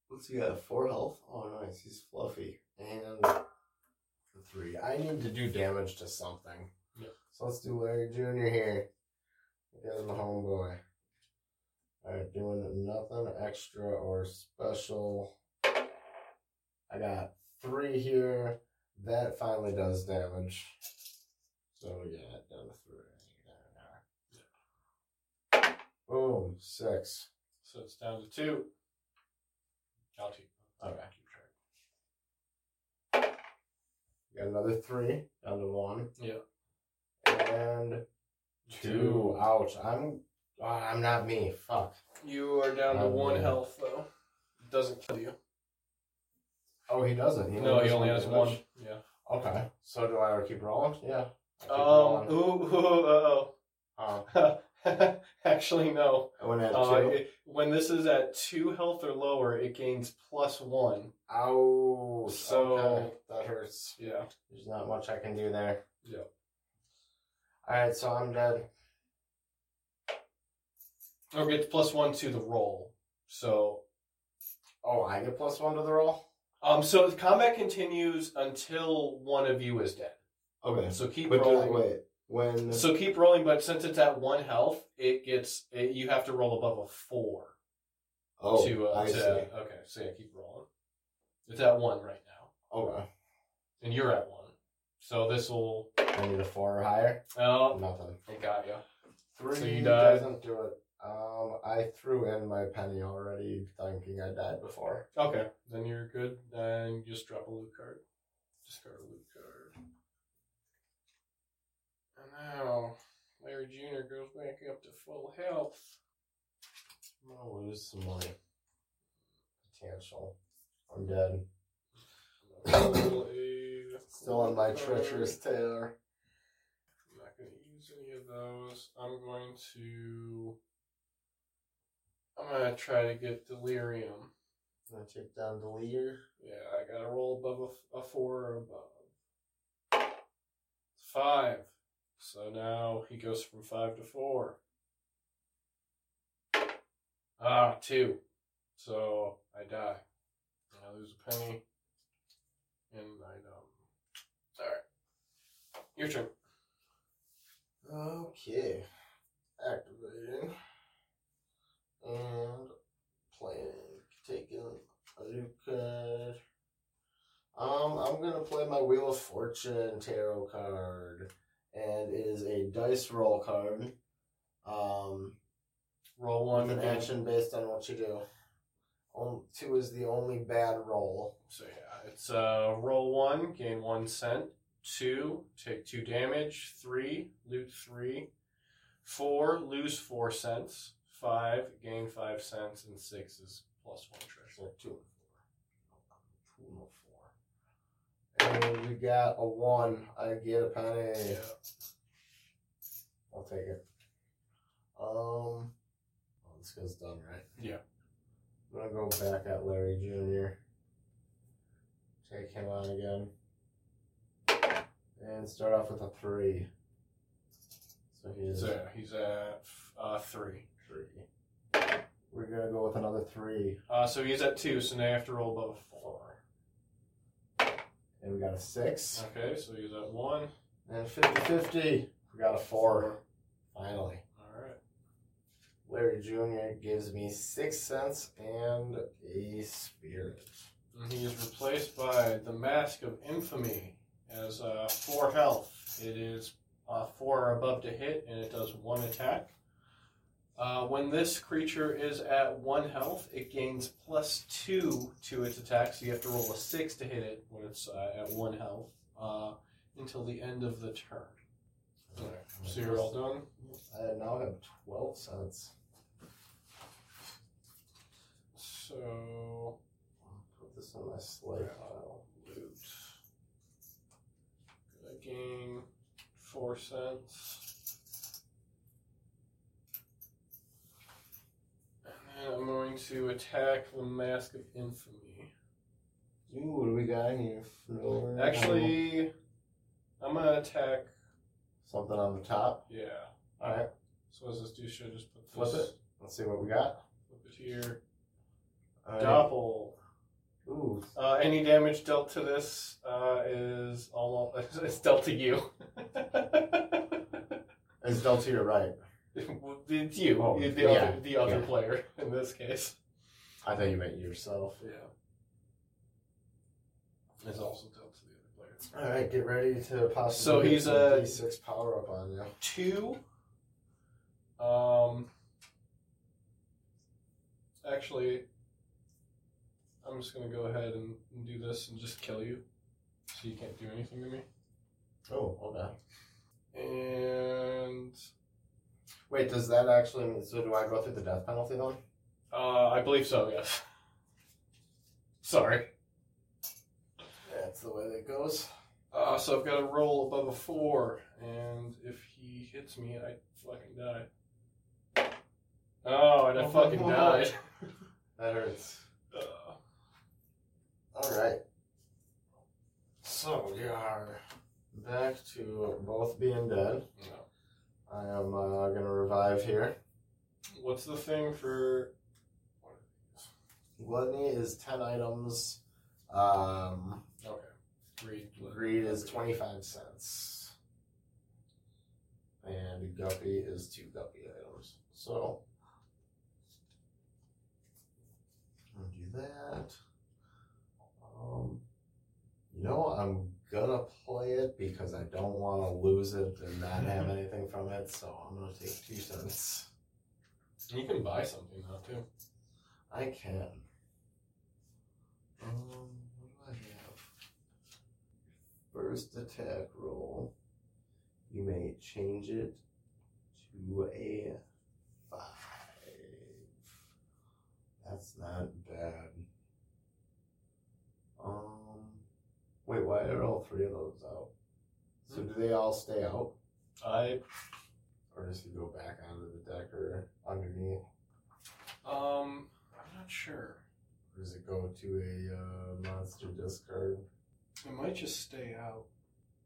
what's he got? Four health? Oh, nice. He's fluffy. And three. I need to do damage to something. Yep. So let's do Larry Jr. here. You guys my homeboy. Alright, doing nothing extra or special. I got three here. That finally does damage. So yeah, down to three. Yeah. Boom, six. So it's down to two. I'll keep. I'll Okay. keep track. Got another three, down to one. Yeah. And two. Ouch. I'm ah, I'm not me. Fuck. You are down to one man. health though. Doesn't kill you. Oh, he doesn't. He no, he only has damage. one. Yeah. Okay. So do I keep rolling? Yeah. Keep Um. rolling. Ooh. ooh uh oh. Actually, no. At Uh, it- when this is at two health or lower, it gains plus one. Ow. So- okay. That hurts. Yeah. There's not much I can do there. Yeah. Alright, so I'm dead. Or gets plus one to the roll. So, Oh, I get plus one to the roll? um, so the combat continues until one of you is dead. Okay. So keep But rolling. wait. When So keep rolling, but since it's at one health, it gets it, you have to roll above a four Oh, to uh, I to see. okay. So yeah, keep rolling. It's at one right now, Okay. and you're at one. So this will. I need a four or higher. Oh, Nothing. it got you. Three So you died. doesn't do it. Um, I threw in my penny already, thinking I died before. Okay, then you're good. And just drop a loot card. Discard a loot card. Now Larry Jr. goes back up to full health. I'm gonna lose some money. potential. I'm dead. Still on my treacherous tear. I'm not going to use any of those. I'm going to. I'm going to try to get delirium. Gonna take down leader. Yeah, I got to roll above a, a four or above. Five. So now he goes from five to four. Ah, two. So I die. I lose a penny. And I um. Alright. Your turn. Okay. Activating. And playing. Taking a new card. Um, I'm gonna play my Wheel of Fortune tarot card. And it is a dice roll card. Um, Roll one an action based on what you do. On, two is the only bad roll. So yeah, it's uh roll one, gain one cent. Two, take two damage. Three, loot three. Four, lose four cents. Five, gain five cents, and six is plus one treasure. So two and four. Two and got a one. I get a penny. Yeah. I'll take it. Um, oh, this guy's done, right? Yeah. I'm gonna go back at Larry Jr. Take him on again. And start off with a three. So he's So he's at uh three. three. We're gonna go with another three. Uh, so he's at two. So now you have to roll above four. And we got a six. Okay, so he's at one. And 50 50. We got a four. Finally. All right. Larry Jr. gives me six cents and a spirit. And he is replaced by the Mask of Infamy as uh, four health. It is uh, four or above to hit, and it does one attack. Uh, when this creature is at one health, it gains plus two to its attack, so you have to roll a six to hit it when it's uh, at one health uh, until the end of the turn. Alright, so you're all done? I now have 12 cents. So, Put this in my slate pile. loot. Gonna gain four cents. And I'm going to attack the Mask of Infamy. Ooh, what do we got here? Floor. Actually, I'm gonna attack. Something on the top. Yeah. Alright, So what does this do? Should I just put flip it. Let's see what we got. Flip it here. Alright. Doppel. Ooh, Uh, any damage dealt to this uh, is almost it's dealt to you. it's dealt to your right. It's you, Oh, the yeah, other, the other yeah. player in this case. I thought you meant yourself. Yeah. Is also dealt to the other player. Alright, get ready to possibly So he's some a- D6 power up on you. Two. Um. Actually, I'm just gonna go ahead and, and do this and just kill you, so you can't do anything to me. Oh, okay. And Wait, does that actually mean, so do I go through the death penalty then? uh, I believe so. Yes. Sorry. That's the way that goes. Uh, so I've got to roll above a four, and if he hits me, I fucking die. Oh, and I Oh, fucking no. died. That hurts. Uh, Alright. So we are back to both being dead. no. I am uh, gonna revive here. What's the thing for? Gluttony is 10 items. Um, Okay. Greed. greed is 25 cents. And guppy is two guppy items. So, I'm gonna do that. Um, you know, I'm gonna play it because I don't want to lose it and not have anything from it. So I'm gonna take two cents. You can buy something now too. I can. Um, what do I have? First attack roll. You may change it to a five. That's not bad. Wait, why are all three of those out? So do they all stay out, I or does he go back onto the deck or underneath, um I'm not sure. or does it go to a uh, monster discard? It might just stay out.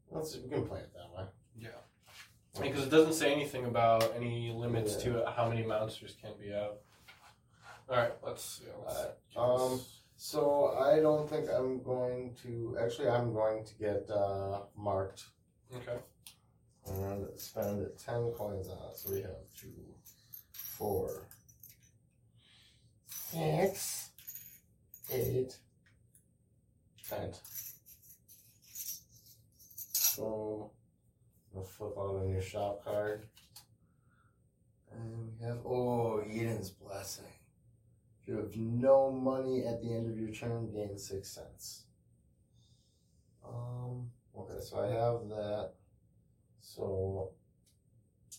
Let's we can play it that way. Yeah. Because it doesn't say anything about any limits to how many monsters can be out. Alright, let's, yeah, let's Alright, um, this- So I don't think I'm going to. Actually, I'm going to get uh, marked Okay. and spend ten coins on it. So we have two, four, six, eight, ten. So flip out a new shop card. And we have oh Eden's blessing. If you have no money at the end of your turn, gain six cents. Um okay, so I have that. So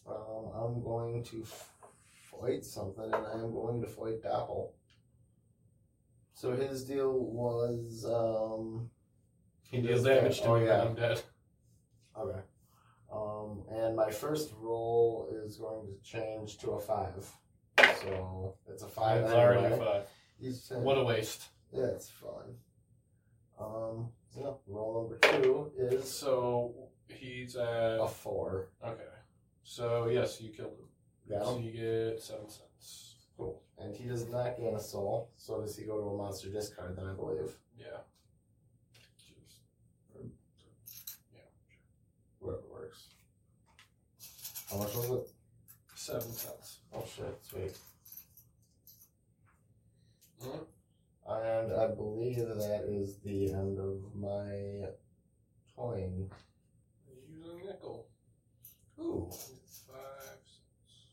um, I'm going to fight something, and I am going to fight Dapple. So his deal was um, He deals damage to Oh, me yeah. I'm dead. Okay. Um, and my first roll is going to change to a five. So it's a five. It's already five. Each time. What a waste. Yeah, it's fun. Um, yeah, roll number two is So he's at a four. okay. So yes, you killed him. Yeah. So you get seven cents. Cool. And he does not gain a soul. So does he go to a monster discard then, I believe? Yeah. Whatever works. How much was it? Seven cents. Oh shit, sweet. And I believe that is the end of my coin. Use a nickel. Ooh, Five cents.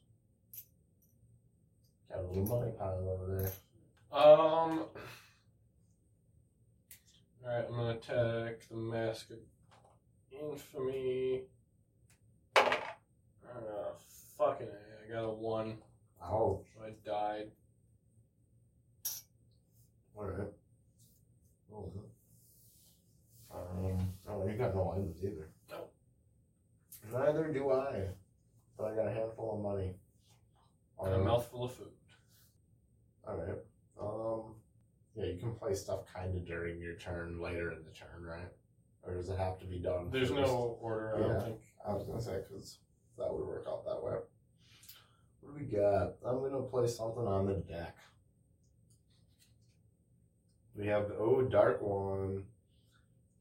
got a little money pile over there. Um. Alright, I'm gonna attack the Mask of Infamy. Uh, fucking A, I got a one. Oh, So I died. Alright. Oh, um, oh, you got no items either. No. Neither do I. But I got a handful of money. And a Um, mouthful of food. Alright. Um, yeah, you can play stuff kind of during your turn, later in the turn, right? Or does it have to be done? There's first? no order, I Yeah. don't think. I was gonna say because that would work out that way. What do we got? I'm gonna play something on the deck. We have the oh dark one.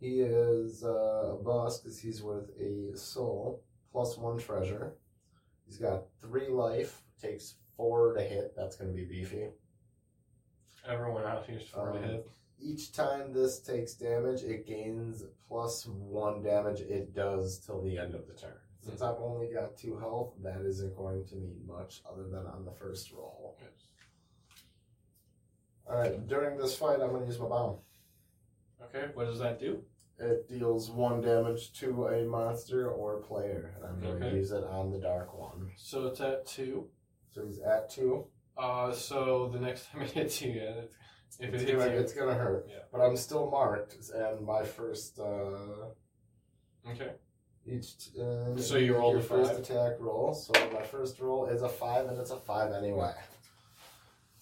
He is uh, a boss because he's worth a soul plus one treasure. He's got three life. Takes four to hit. That's gonna be beefy. Everyone out here's four to Um, hit. Each time this takes damage, it gains plus one damage it does till the end of the turn. Since I've only got two health, that isn't going to mean much other than on the first roll. Alright, during this fight, I'm going to use my bomb. Okay, what does that do? It deals one damage to a monster or player, and I'm going to Okay. use it on the dark one. So it's at two. So he's at two. Uh, so the next time it hits you, yeah, it's- if it It's hits gonna, you, it's gonna hurt. Yeah. But I'm still marked, and my first uh, okay. Each uh, So you rolled your a first five? attack roll. So my first roll is a five, and it's a five anyway.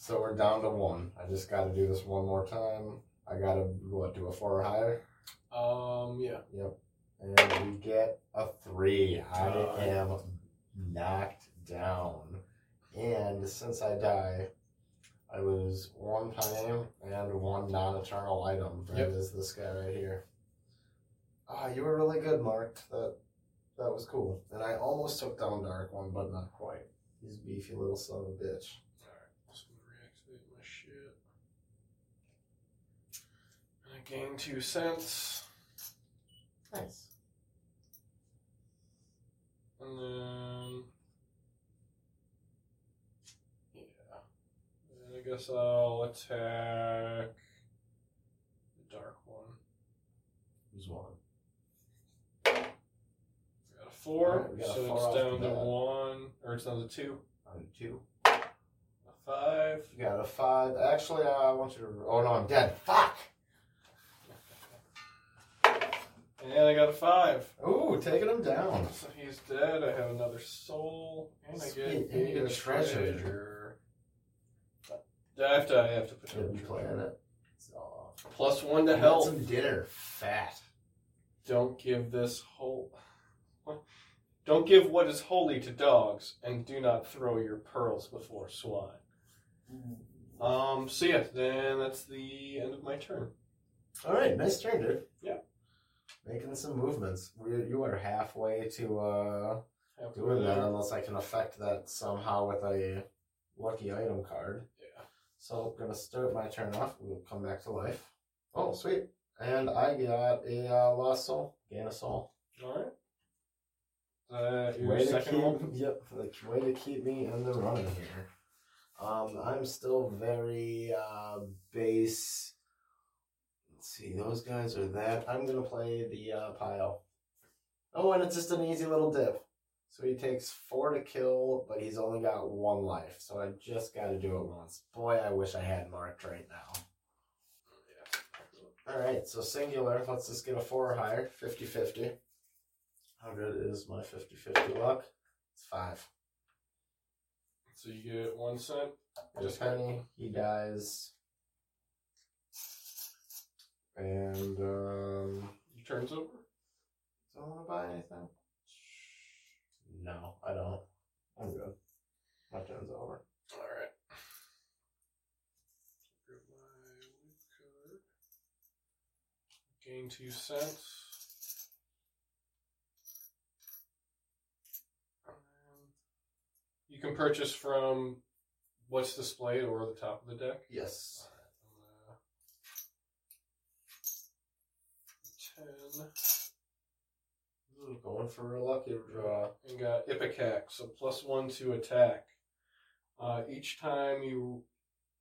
So we're down to one. I just got to do this one more time. I got to what do a four or higher, Um, yeah. Yep. And we get a three. I Uh. am knocked down, and since I die, I lose one time and one non-eternal item. That is Yep. this guy right here. Ah, you were really good, Mark. That that was cool. And I almost took down Dark One, but not quite. He's a beefy little son of a bitch. Alright, just gonna reactivate my shit. And I gain two cents. Nice. And then. Yeah. And I guess I'll attack the dark one. Who's one? Got a four, Alright, we got a so four it's off down the to bat. one, or it's down to two. On two. A five. You got a five. Actually, I want you to. Oh no, I'm dead. Fuck. And I got a five. Ooh, taking him down. So he's dead. I have another soul, and I get Sweet, and you a get a treasure. treasure. I have to. I have to put Should be treasure. playing it. So, Plus one to Get health. some dinner. Fat. Don't give this whole. Don't give what is holy to dogs, and do not throw your pearls before swine. Um. So yeah, then that's the end of my turn. All right, nice turn, dude. Yeah. Making some movements. We, you are halfway to uh, to doing go that, unless I can affect that somehow with a lucky item card. Yeah. So I'm gonna start my turn off. We'll come back to life. Oh, sweet! And I got a uh, lost soul. Gain a soul. All right. Uh, your Way to second keep, one. Yep, like way to keep me in the running here. Um, I'm still very uh, base. Let's see, those guys are that. I'm gonna play the uh, pile. Oh, and it's just an easy little dip. So he takes four to kill, but he's only got one life. So I just got to do it once. Boy, I wish I had marked right now. All right, so singular. Let's just get a four or higher. 50-50. How good is my 50-50 luck? It's five. So you get one cent. Just penny. He dies. And um, Your turn's over. do I want to buy anything? No, I don't. I'm good. My turn's over. All right. Grab my card. Gain two cents. Um, You can purchase from what's displayed or the top of the deck. Yes. Going for a lucky draw. and got Ipecac, so plus one to attack. Uh, each time you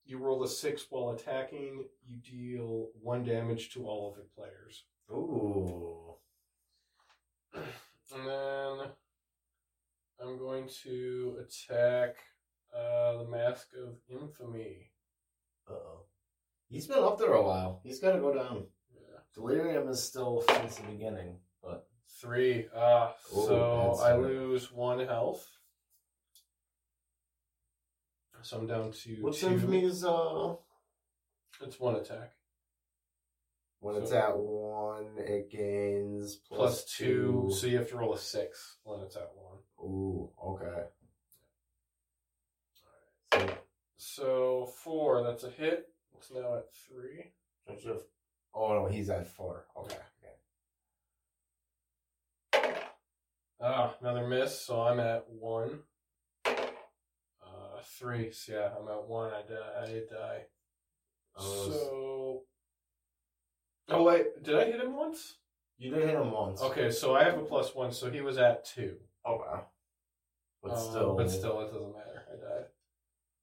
you roll a six while attacking, you deal one damage to all of the players. Ooh. And then I'm going to attack uh, the Mask of Infamy. Uh oh. He's been up there a while. He's got to go down. Delirium is still since the beginning, but Three. Uh, Ooh, so that's I hard. lose one health. So I'm down to what's two. is uh It's one attack. when it's So- at one it gains plus two, so you have to roll a six when it's at one. Ooh, okay. So So four, that's a hit. It's now at three. don't you have Oh no, he's at four. Okay. okay. Ah, another miss. So I'm at one. Uh, three. So yeah, I'm at one. I die. I did die. Oh, So. Oh wait, did I hit him once? You did hit him once. Okay, so I have a plus one, so he was at two. Oh wow. But Um, still but still, it doesn't matter. I died.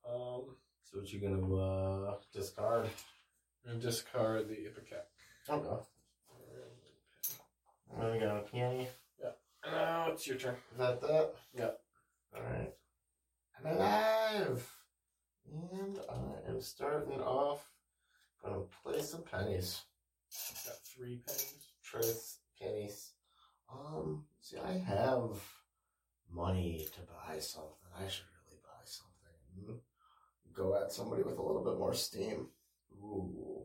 Um, So what you gonna uh discard? I'm discard the Ipecac. Okay. And then we got a peony. Now it's your turn. Is that that? Yeah. Alright. I'm alive! And I am starting off. Gonna play some pennies. Got three pennies. Trace pennies. Um, see, I have money to buy something. I should really buy something. Go at somebody with a little bit more steam. Ooh.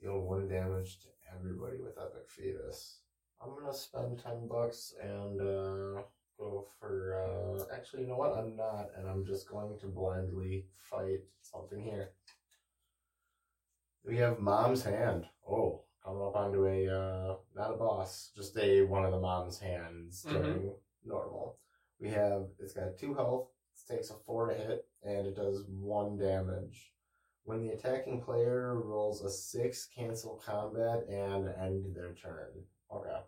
Deal one damage to everybody with Epic Fetus. I'm gonna spend 10 bucks and uh, go for. Uh, actually, you know what? I'm not, and I'm just going to blindly fight something here. We have Mom's Hand. Oh, coming up onto a uh, not a boss, just a one of the mom's hands Mhm. during normal. We have it's got two health. It takes a four to hit, and it does one damage. When the attacking player rolls a six, cancel combat and end their turn. Okay.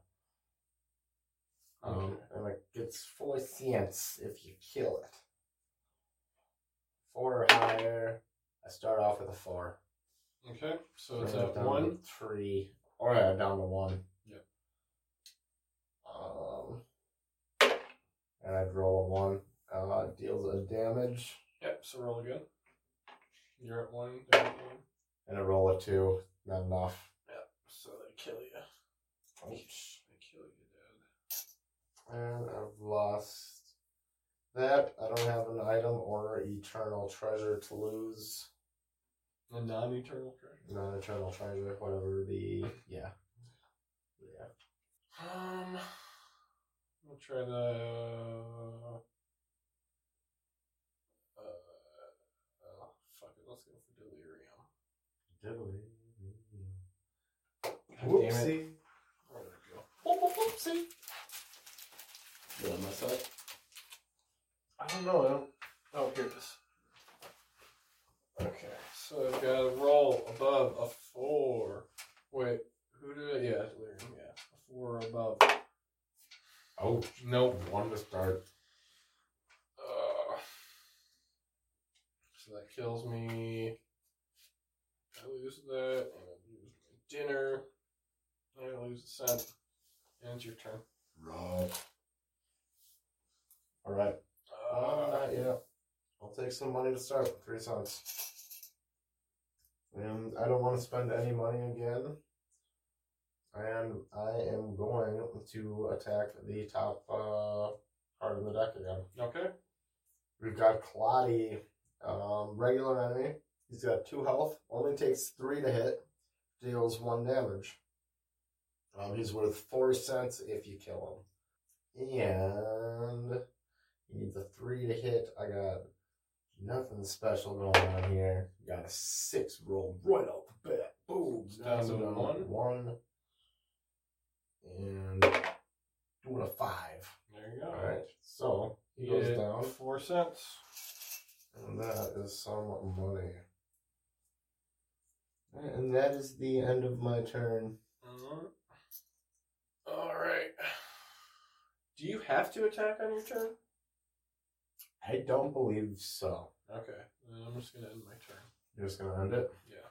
Um, Okay. and it gets four cents if you kill it. Four or higher. I start off with a four. Okay, so it's at one. three. Or down to one. Yep. Um, and I'd roll a one. Uh, deals a damage, Yep, so roll again. You're at one, they're at one. and a roll of two. Not enough. Yep, so they kill ya. They kill you. Ouch. And I've lost that. I don't have an item or eternal treasure to lose. A non-eternal treasure. Non eternal treasure, whatever the. Yeah. Yeah. Um, we'll try the. Uh, oh, fuck it. Let's go for delirium. God damn it. Whoopsie. Where did go? Whoop, whoop, whoopsie. Did I mess up? I don't know. I don't. Oh, here it is. Okay, so I've got a roll above a four. Wait, who did I? Yeah, delirium. Yeah, a four above. Oh, Nope. one to start. Uh, so that kills me. I lose that, and lose my dinner. I lose the scent. And it's your turn. Rough. Alright. Uh, Uh, not yet. I'll take some money to start with three cents. And I don't want to spend any money again. And I am going to attack the top uh, part of the deck again. okay. We've got Clotty, um, regular enemy. He's got two health, only takes three to hit, deals one damage. Um, he's worth four cents if you kill him. And he needs a three to hit. I got nothing special going on here. Got a six roll right off the bat. Boom. Down to one. One. And doing a five. There you go. Alright. So he goes down. Four cents. And that is some money. And that is the end of my turn. Mhm. All right. Do you have to attack on your turn? I don't believe so. Okay. Then I'm just gonna end my turn. You're just gonna end it? Yeah.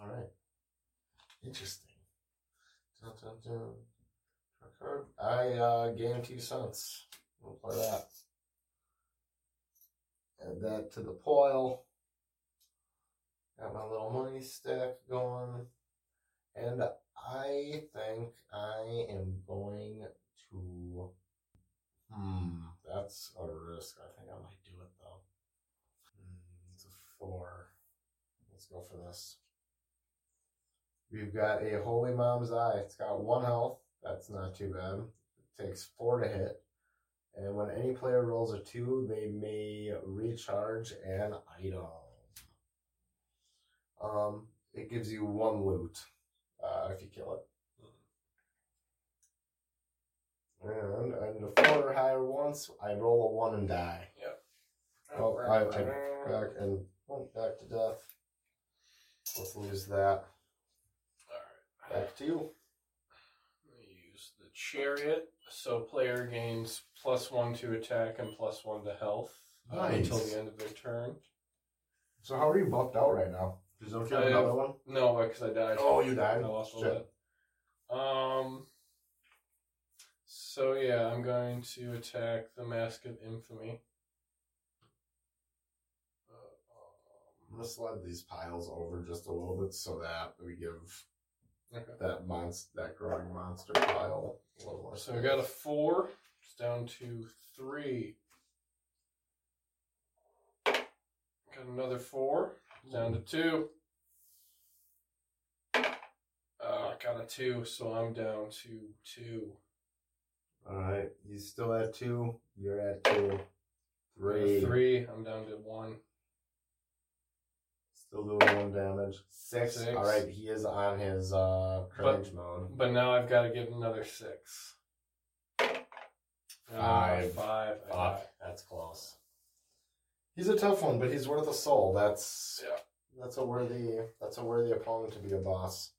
Alright. Interesting. Dun, dun, dun. Card. I uh, gain two cents. We'll play that. Add that to the pile. Got my little money stack going. And I think I am going to. Hmm, that's a risk. I think I might do it though. Hmm, it's a four. Let's go for this. We've got a Holy Mom's Eye. It's got one health. That's not too bad. It takes four to hit. And when any player rolls a two, they may recharge an item. Um, it gives you one loot uh, if you kill it. And I need a four or higher once. I roll a one and die. Yep. Oh, I, I back and went back to death. Let's lose that. Alright. Back to you. Use the chariot. So player gains plus one to attack and plus one to health uh, Nice. until the end of their turn. So how are you buffed out right now? Don't you have I another one? No, because I died. Oh, you died? I lost all Shit. that. Um. So yeah, I'm going to attack the Mask of Infamy. Uh, I'm gonna slide these piles over just a little bit so that we give Okay. that monster, that growing monster pile a little more. So we got a four. It's down to three. Got another four. Down to two. Uh, I got a two, so I'm down to two. All right, he's still at two. You're at two. Three. Three. I'm down to one. Still doing one damage. Six. Six. All right, he is on his uh But- mode. But now I've got to give another six. Five. five. I Fuck, that's close. He's a tough one, but he's worth a soul. That's Yeah. that's a worthy that's a worthy opponent to be a boss.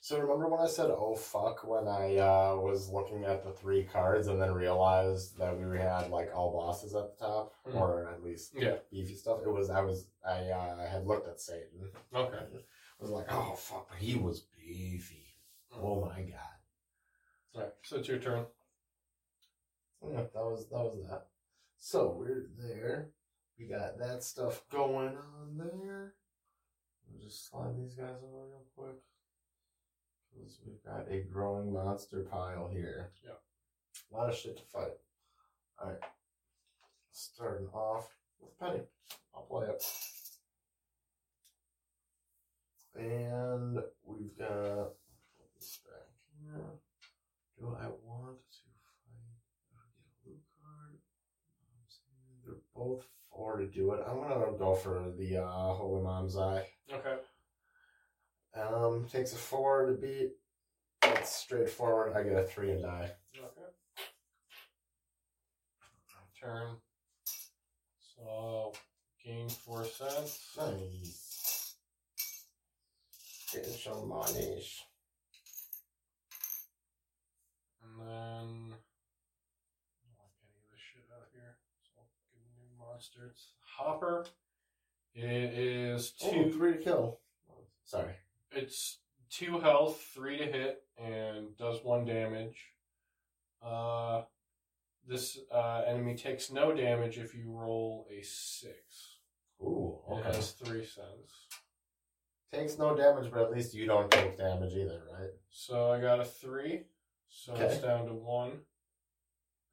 So remember when I said "oh fuck" when I uh, was looking at the three cards and then realized that we had like all bosses at the top, Mhm. or at least Yeah. beefy stuff. It was I was I uh, had looked at Satan. Okay. I was like, oh fuck, he was beefy. Oh my god. All right. So it's your turn. Yeah, that was that was that. So we're there. We got that stuff going on there. We'll just slide these guys over real quick. Because we've got a growing monster pile here. Yeah. A lot of shit to fight. Alright. Starting off with Penny. I'll play it. And we've got put this back here. Do I want to fight or get a blue card? They're both four to do it. I'm gonna go for the uh, Holy Mom's Eye. Okay. Um, takes a four to beat. That's straightforward. I get a three and die. Okay. Turn. So gain four cents. Nice. Getting some monies. And then I don't like any of this shit out here. So I'll give a new monster. It's Hopper. It is Oh, two three to kill. Sorry. it's two health, three to hit, and does one damage. Uh this uh, enemy takes no damage if you roll a six. Ooh, It okay. has three cents. Takes no damage, but at least you don't take damage either, right? So I got a three. So it's down to one.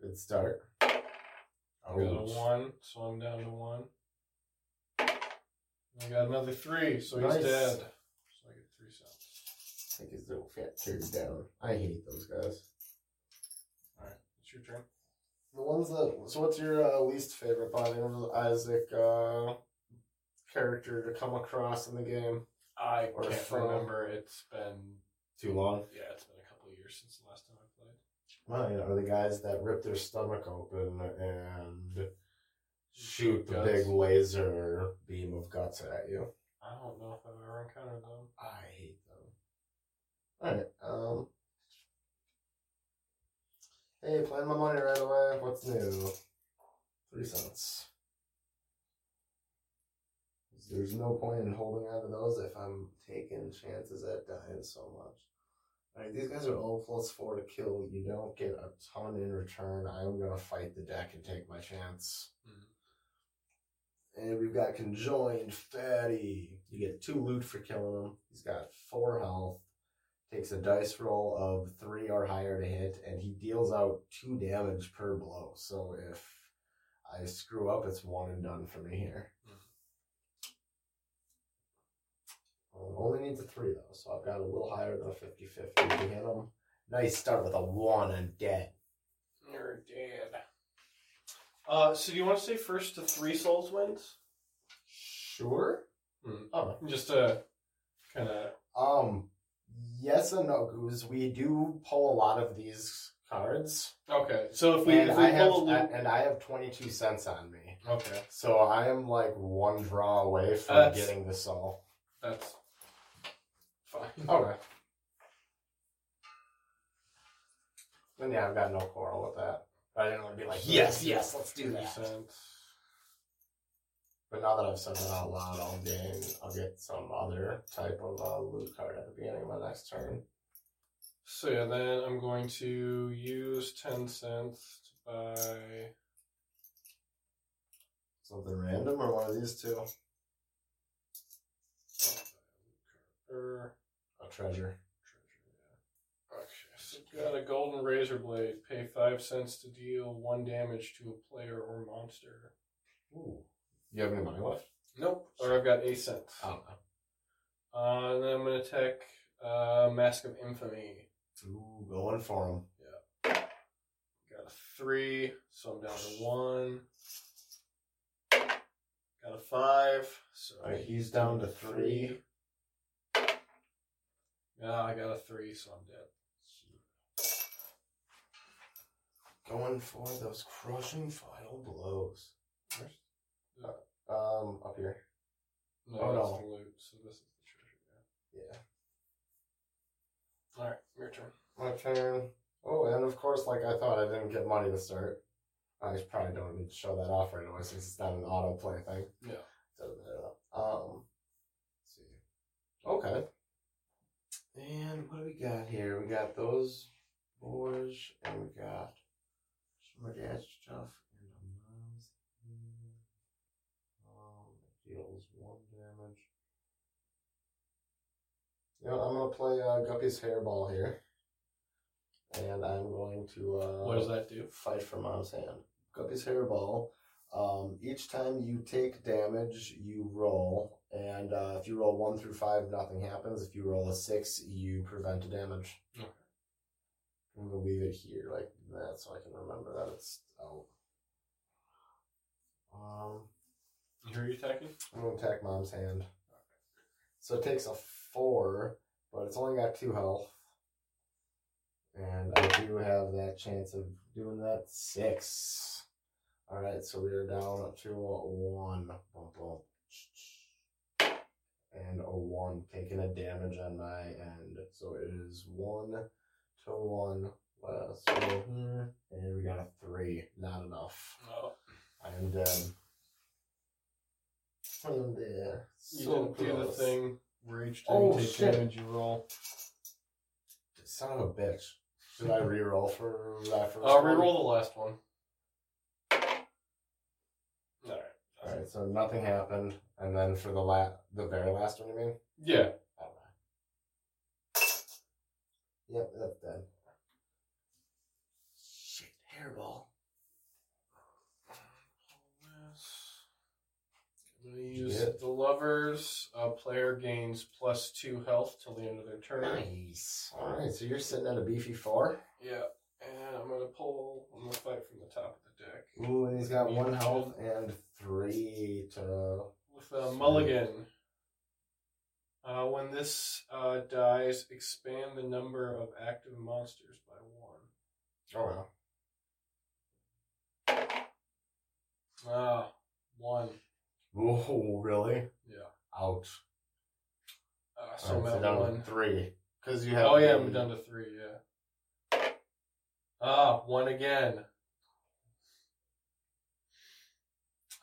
Good start. I got a one, so I'm down to one. I got another three, so Nice. he's dead. So I get three cents. Take his little fat turd down. I hate those guys. Alright, it's your turn. The ones that. So, what's your uh, least favorite Binding of Isaac uh, character to come across in the game? I Or can't from- remember. It's been Too long. yeah, it's been a couple of years since the last time I played. Mine are the guys that rip their stomach open and shoot the Guts. big laser beam of guts at you. I don't know if I've ever encountered them. I hate them. Alright, um. Hey, plan my money right away. What's new? Three cents. There's no point in holding on to those if I'm taking chances at dying so much. Alright, these guys are all plus four to kill. You don't get a ton in return. I'm gonna fight the deck and take my chance. Mhm. And we've got conjoined fatty. You get two loot for killing him. He's got four health. Takes a dice roll of three or higher to hit, and he deals out two damage per blow. So if I screw up, it's one and done for me here. Only needs a three though, so I've got a little higher than a 50-50 to hit him. Nice start with a one and dead. You're dead. Uh, so do you want to say first to three souls wins? Sure. Hmm. Oh, Just to kind of Um, yes and no, Goose. We do pull a lot of these cards, okay. So if we and if we I have pull a and I have twenty two cents on me, okay, so I am like one draw away from That's- getting the soul. that's fine. Okay. Then yeah, I've got no quarrel with that. But I didn't want to be like, yes, yes, let's do that. cents. But now that I've said that out loud, I'll gain, I'll get some other type of uh, loot card at the beginning of my next turn. So yeah, then I'm going to use ten cents to buy. Something random or one of these two? Or A treasure. Okay, so got a golden razor blade. Pay five cents to deal one damage to a player or monster. Ooh. You have any money left? Nope. Or I've got eight cents. Oh. Uh, and then I'm gonna take uh, Mask of Infamy. Ooh, going for him. Yeah. Got a three, so I'm down to one. Got a five, so he's down to three. Yeah, I got a three, so I'm dead. Going for those crushing final blows. Where's Um, up here. No, Oh, that's no. the loot, so this is the treasure. Yeah. Yeah. All right, your turn. My turn. Oh, and of course, like I thought, I didn't get money to start. I probably don't need to show that off right away since it's not an autoplay thing. Yeah. Doesn't matter. Um, let's see. Okay. And what do we got here? We got those boars, and we got some of that stuff. And the mom's here. Um, deals one damage. You know, I'm gonna play uh, Guppy's Hairball here, and I'm going to. Uh, What does that do? Fight for Mom's hand. Guppy's Hairball. Um, each time you take damage, you roll, and uh, if you roll one through five, nothing happens. If you roll a six, you prevent the damage. Okay. I'm gonna leave it here like that, so I can remember that it's out. Um, Who are you attacking? I'm gonna attack Mom's hand. So it takes a four, but it's only got two health. And I do have that chance of doing that six. Alright, so we are down to one. Boom, boom. And a one, taking a damage on my end. So it is one to one less. So here, and we got a three. Not enough. Oh, I am dead. I am dead. you So didn't do the close. thing where each time Oh, you take shit. damage, you roll. Son of a bitch. Should I re-roll for that first uh, I'll one? reroll the last one. Alright. Alright, so nothing happened. And then for the la- the very last one, you mean? Yeah. Yep, that's dead. Shit, hairball. I'm gonna use the lovers. A player gains plus two health till the end of their turn. Nice. Alright, so you're sitting at a beefy four. Yeah, and I'm gonna pull. I'm gonna fight from the top of the deck Ooh, and he's got one health and three to. With a mulligan. Uh, when this uh, dies, expand the number of active monsters by one. Oh Ah, one. well. Ooh, really? Yeah. Ouch. Uh, so Alright, I'm so at down to one. three. Because you have. Oh yeah, I'm down to three. Yeah. Ah, one again.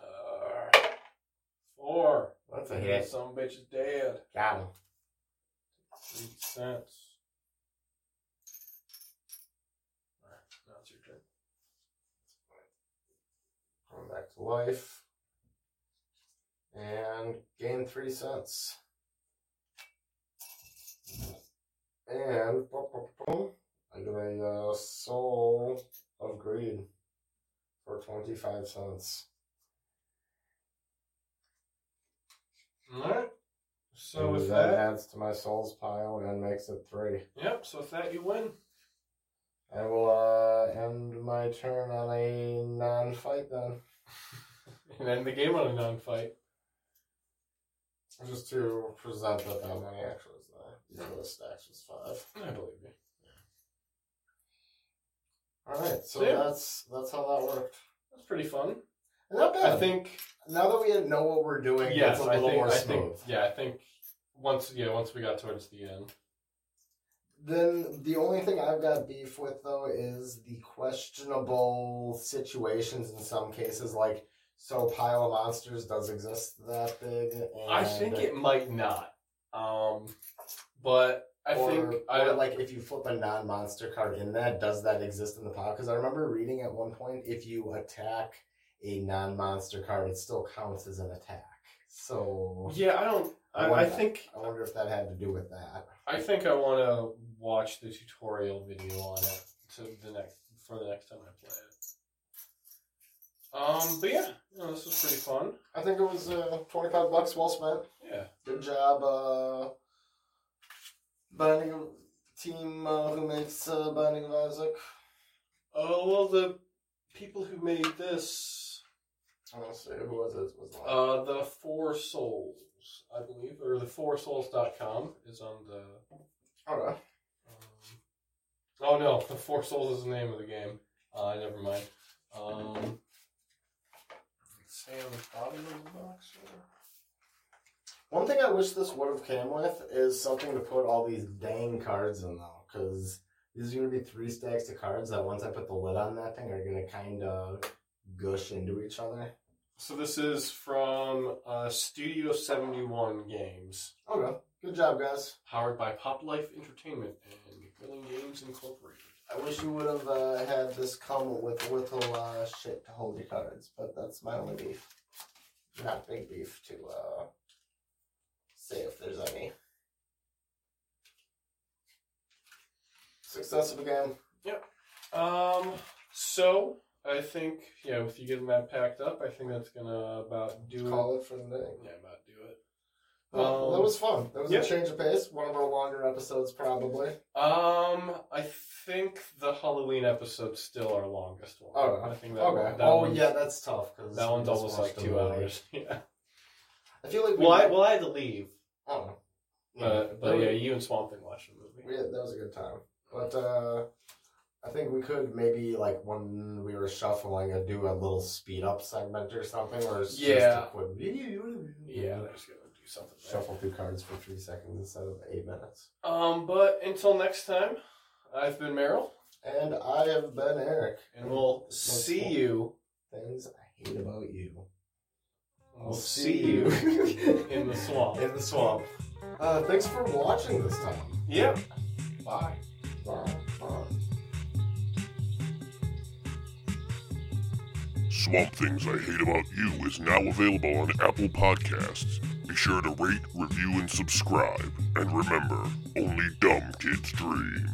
Uh, four. That's a hit. Some bitch is dead. Got him. Three cents. Alright, now it's your turn. Come back to life. And gain three cents. And boom, boom, boom, I get a uh, soul of greed for 25 cents. Alright. So And with that, that, adds to my souls pile and makes it three. yep. So with that, you win. I will uh, end my turn on a non fight then. and end the game on a non-fight. Just to present that that many actually is there. Are the stacks was five. I believe you. Yeah. Alright, so Yeah. that's that's how that worked. That's pretty fun. Not bad. I think. now that we know what we're doing, Yes, it's a I little think. more I smooth. think. Yeah, I think. Once, yeah, once we got towards the end. Then the only thing I've got beef with though is the questionable situations in some cases, like so pile of monsters does exist that big. And I think it might not. Um, but I or, think I or like if you flip a non-monster card in that, does that exist in the pile? Because I remember reading at one point, if you attack a non-monster card, it still counts as an attack. So yeah, I don't. I I, I think I wonder if that had to do with that. I think I want to watch the tutorial video on it to the next for the next time I play it. Um, but yeah, you know, this was pretty fun. I think it was uh, twenty-five bucks well spent. Yeah, Good job, uh, Binding of team uh, who makes uh, Binding of Isaac. Oh well, the people who made this, I want to say who was it? Was it uh, the Four Souls, I believe, or the FourSouls.com is on the. okay. Um, oh no, the Four Souls is the name of the game. Uh, never mind. Um, say on the bottom of the box. Or... One thing I wish this would have came with is something to put all these dang cards in though, because these are gonna be three stacks of cards that once I put the lid on that thing are gonna kind of gush into each other. So this is from uh, Studio Seventy One Games, Okay, good job, guys. powered by Pop Life Entertainment and Macmillan Games Incorporated. I wish you would have uh, had this come with a little uh, shit to hold your cards, but that's my only beef. Not big beef to uh, say if there's any. Success of the game. Yep. Um, so I think yeah, with you getting that packed up, I think that's gonna about do Call it for the day. Yeah, about do it. Well, Um, that was fun. That was yeah. a change of pace. One of our longer episodes, probably. Um, I think the Halloween episode's still our longest one. Oh, I think that okay. one, that oh, one's- yeah, that's tough because that one's almost like two hours. Yeah. I feel like we. Well, I well I had to leave, oh. but but yeah, you and Swamp Thing watched the movie. Yeah, that was a good time. But uh, I think we could maybe like when we were shuffling, uh, do a little speed up segment or something, or it's Yeah. just a quick. Yeah, they're just gonna do something. There. Shuffle through cards for three seconds instead of eight minutes. Um, but until next time, I've been Meryl, And I have been Eric. and we'll see you. Things I hate about you. We'll see you in the swamp. in the swamp. Uh, thanks for watching this time. Yep. Bye. Bye. Swamp Things I Hate About You is now available on Apple Podcasts. Be sure to rate, review, and subscribe. And remember, only dumb kids dream.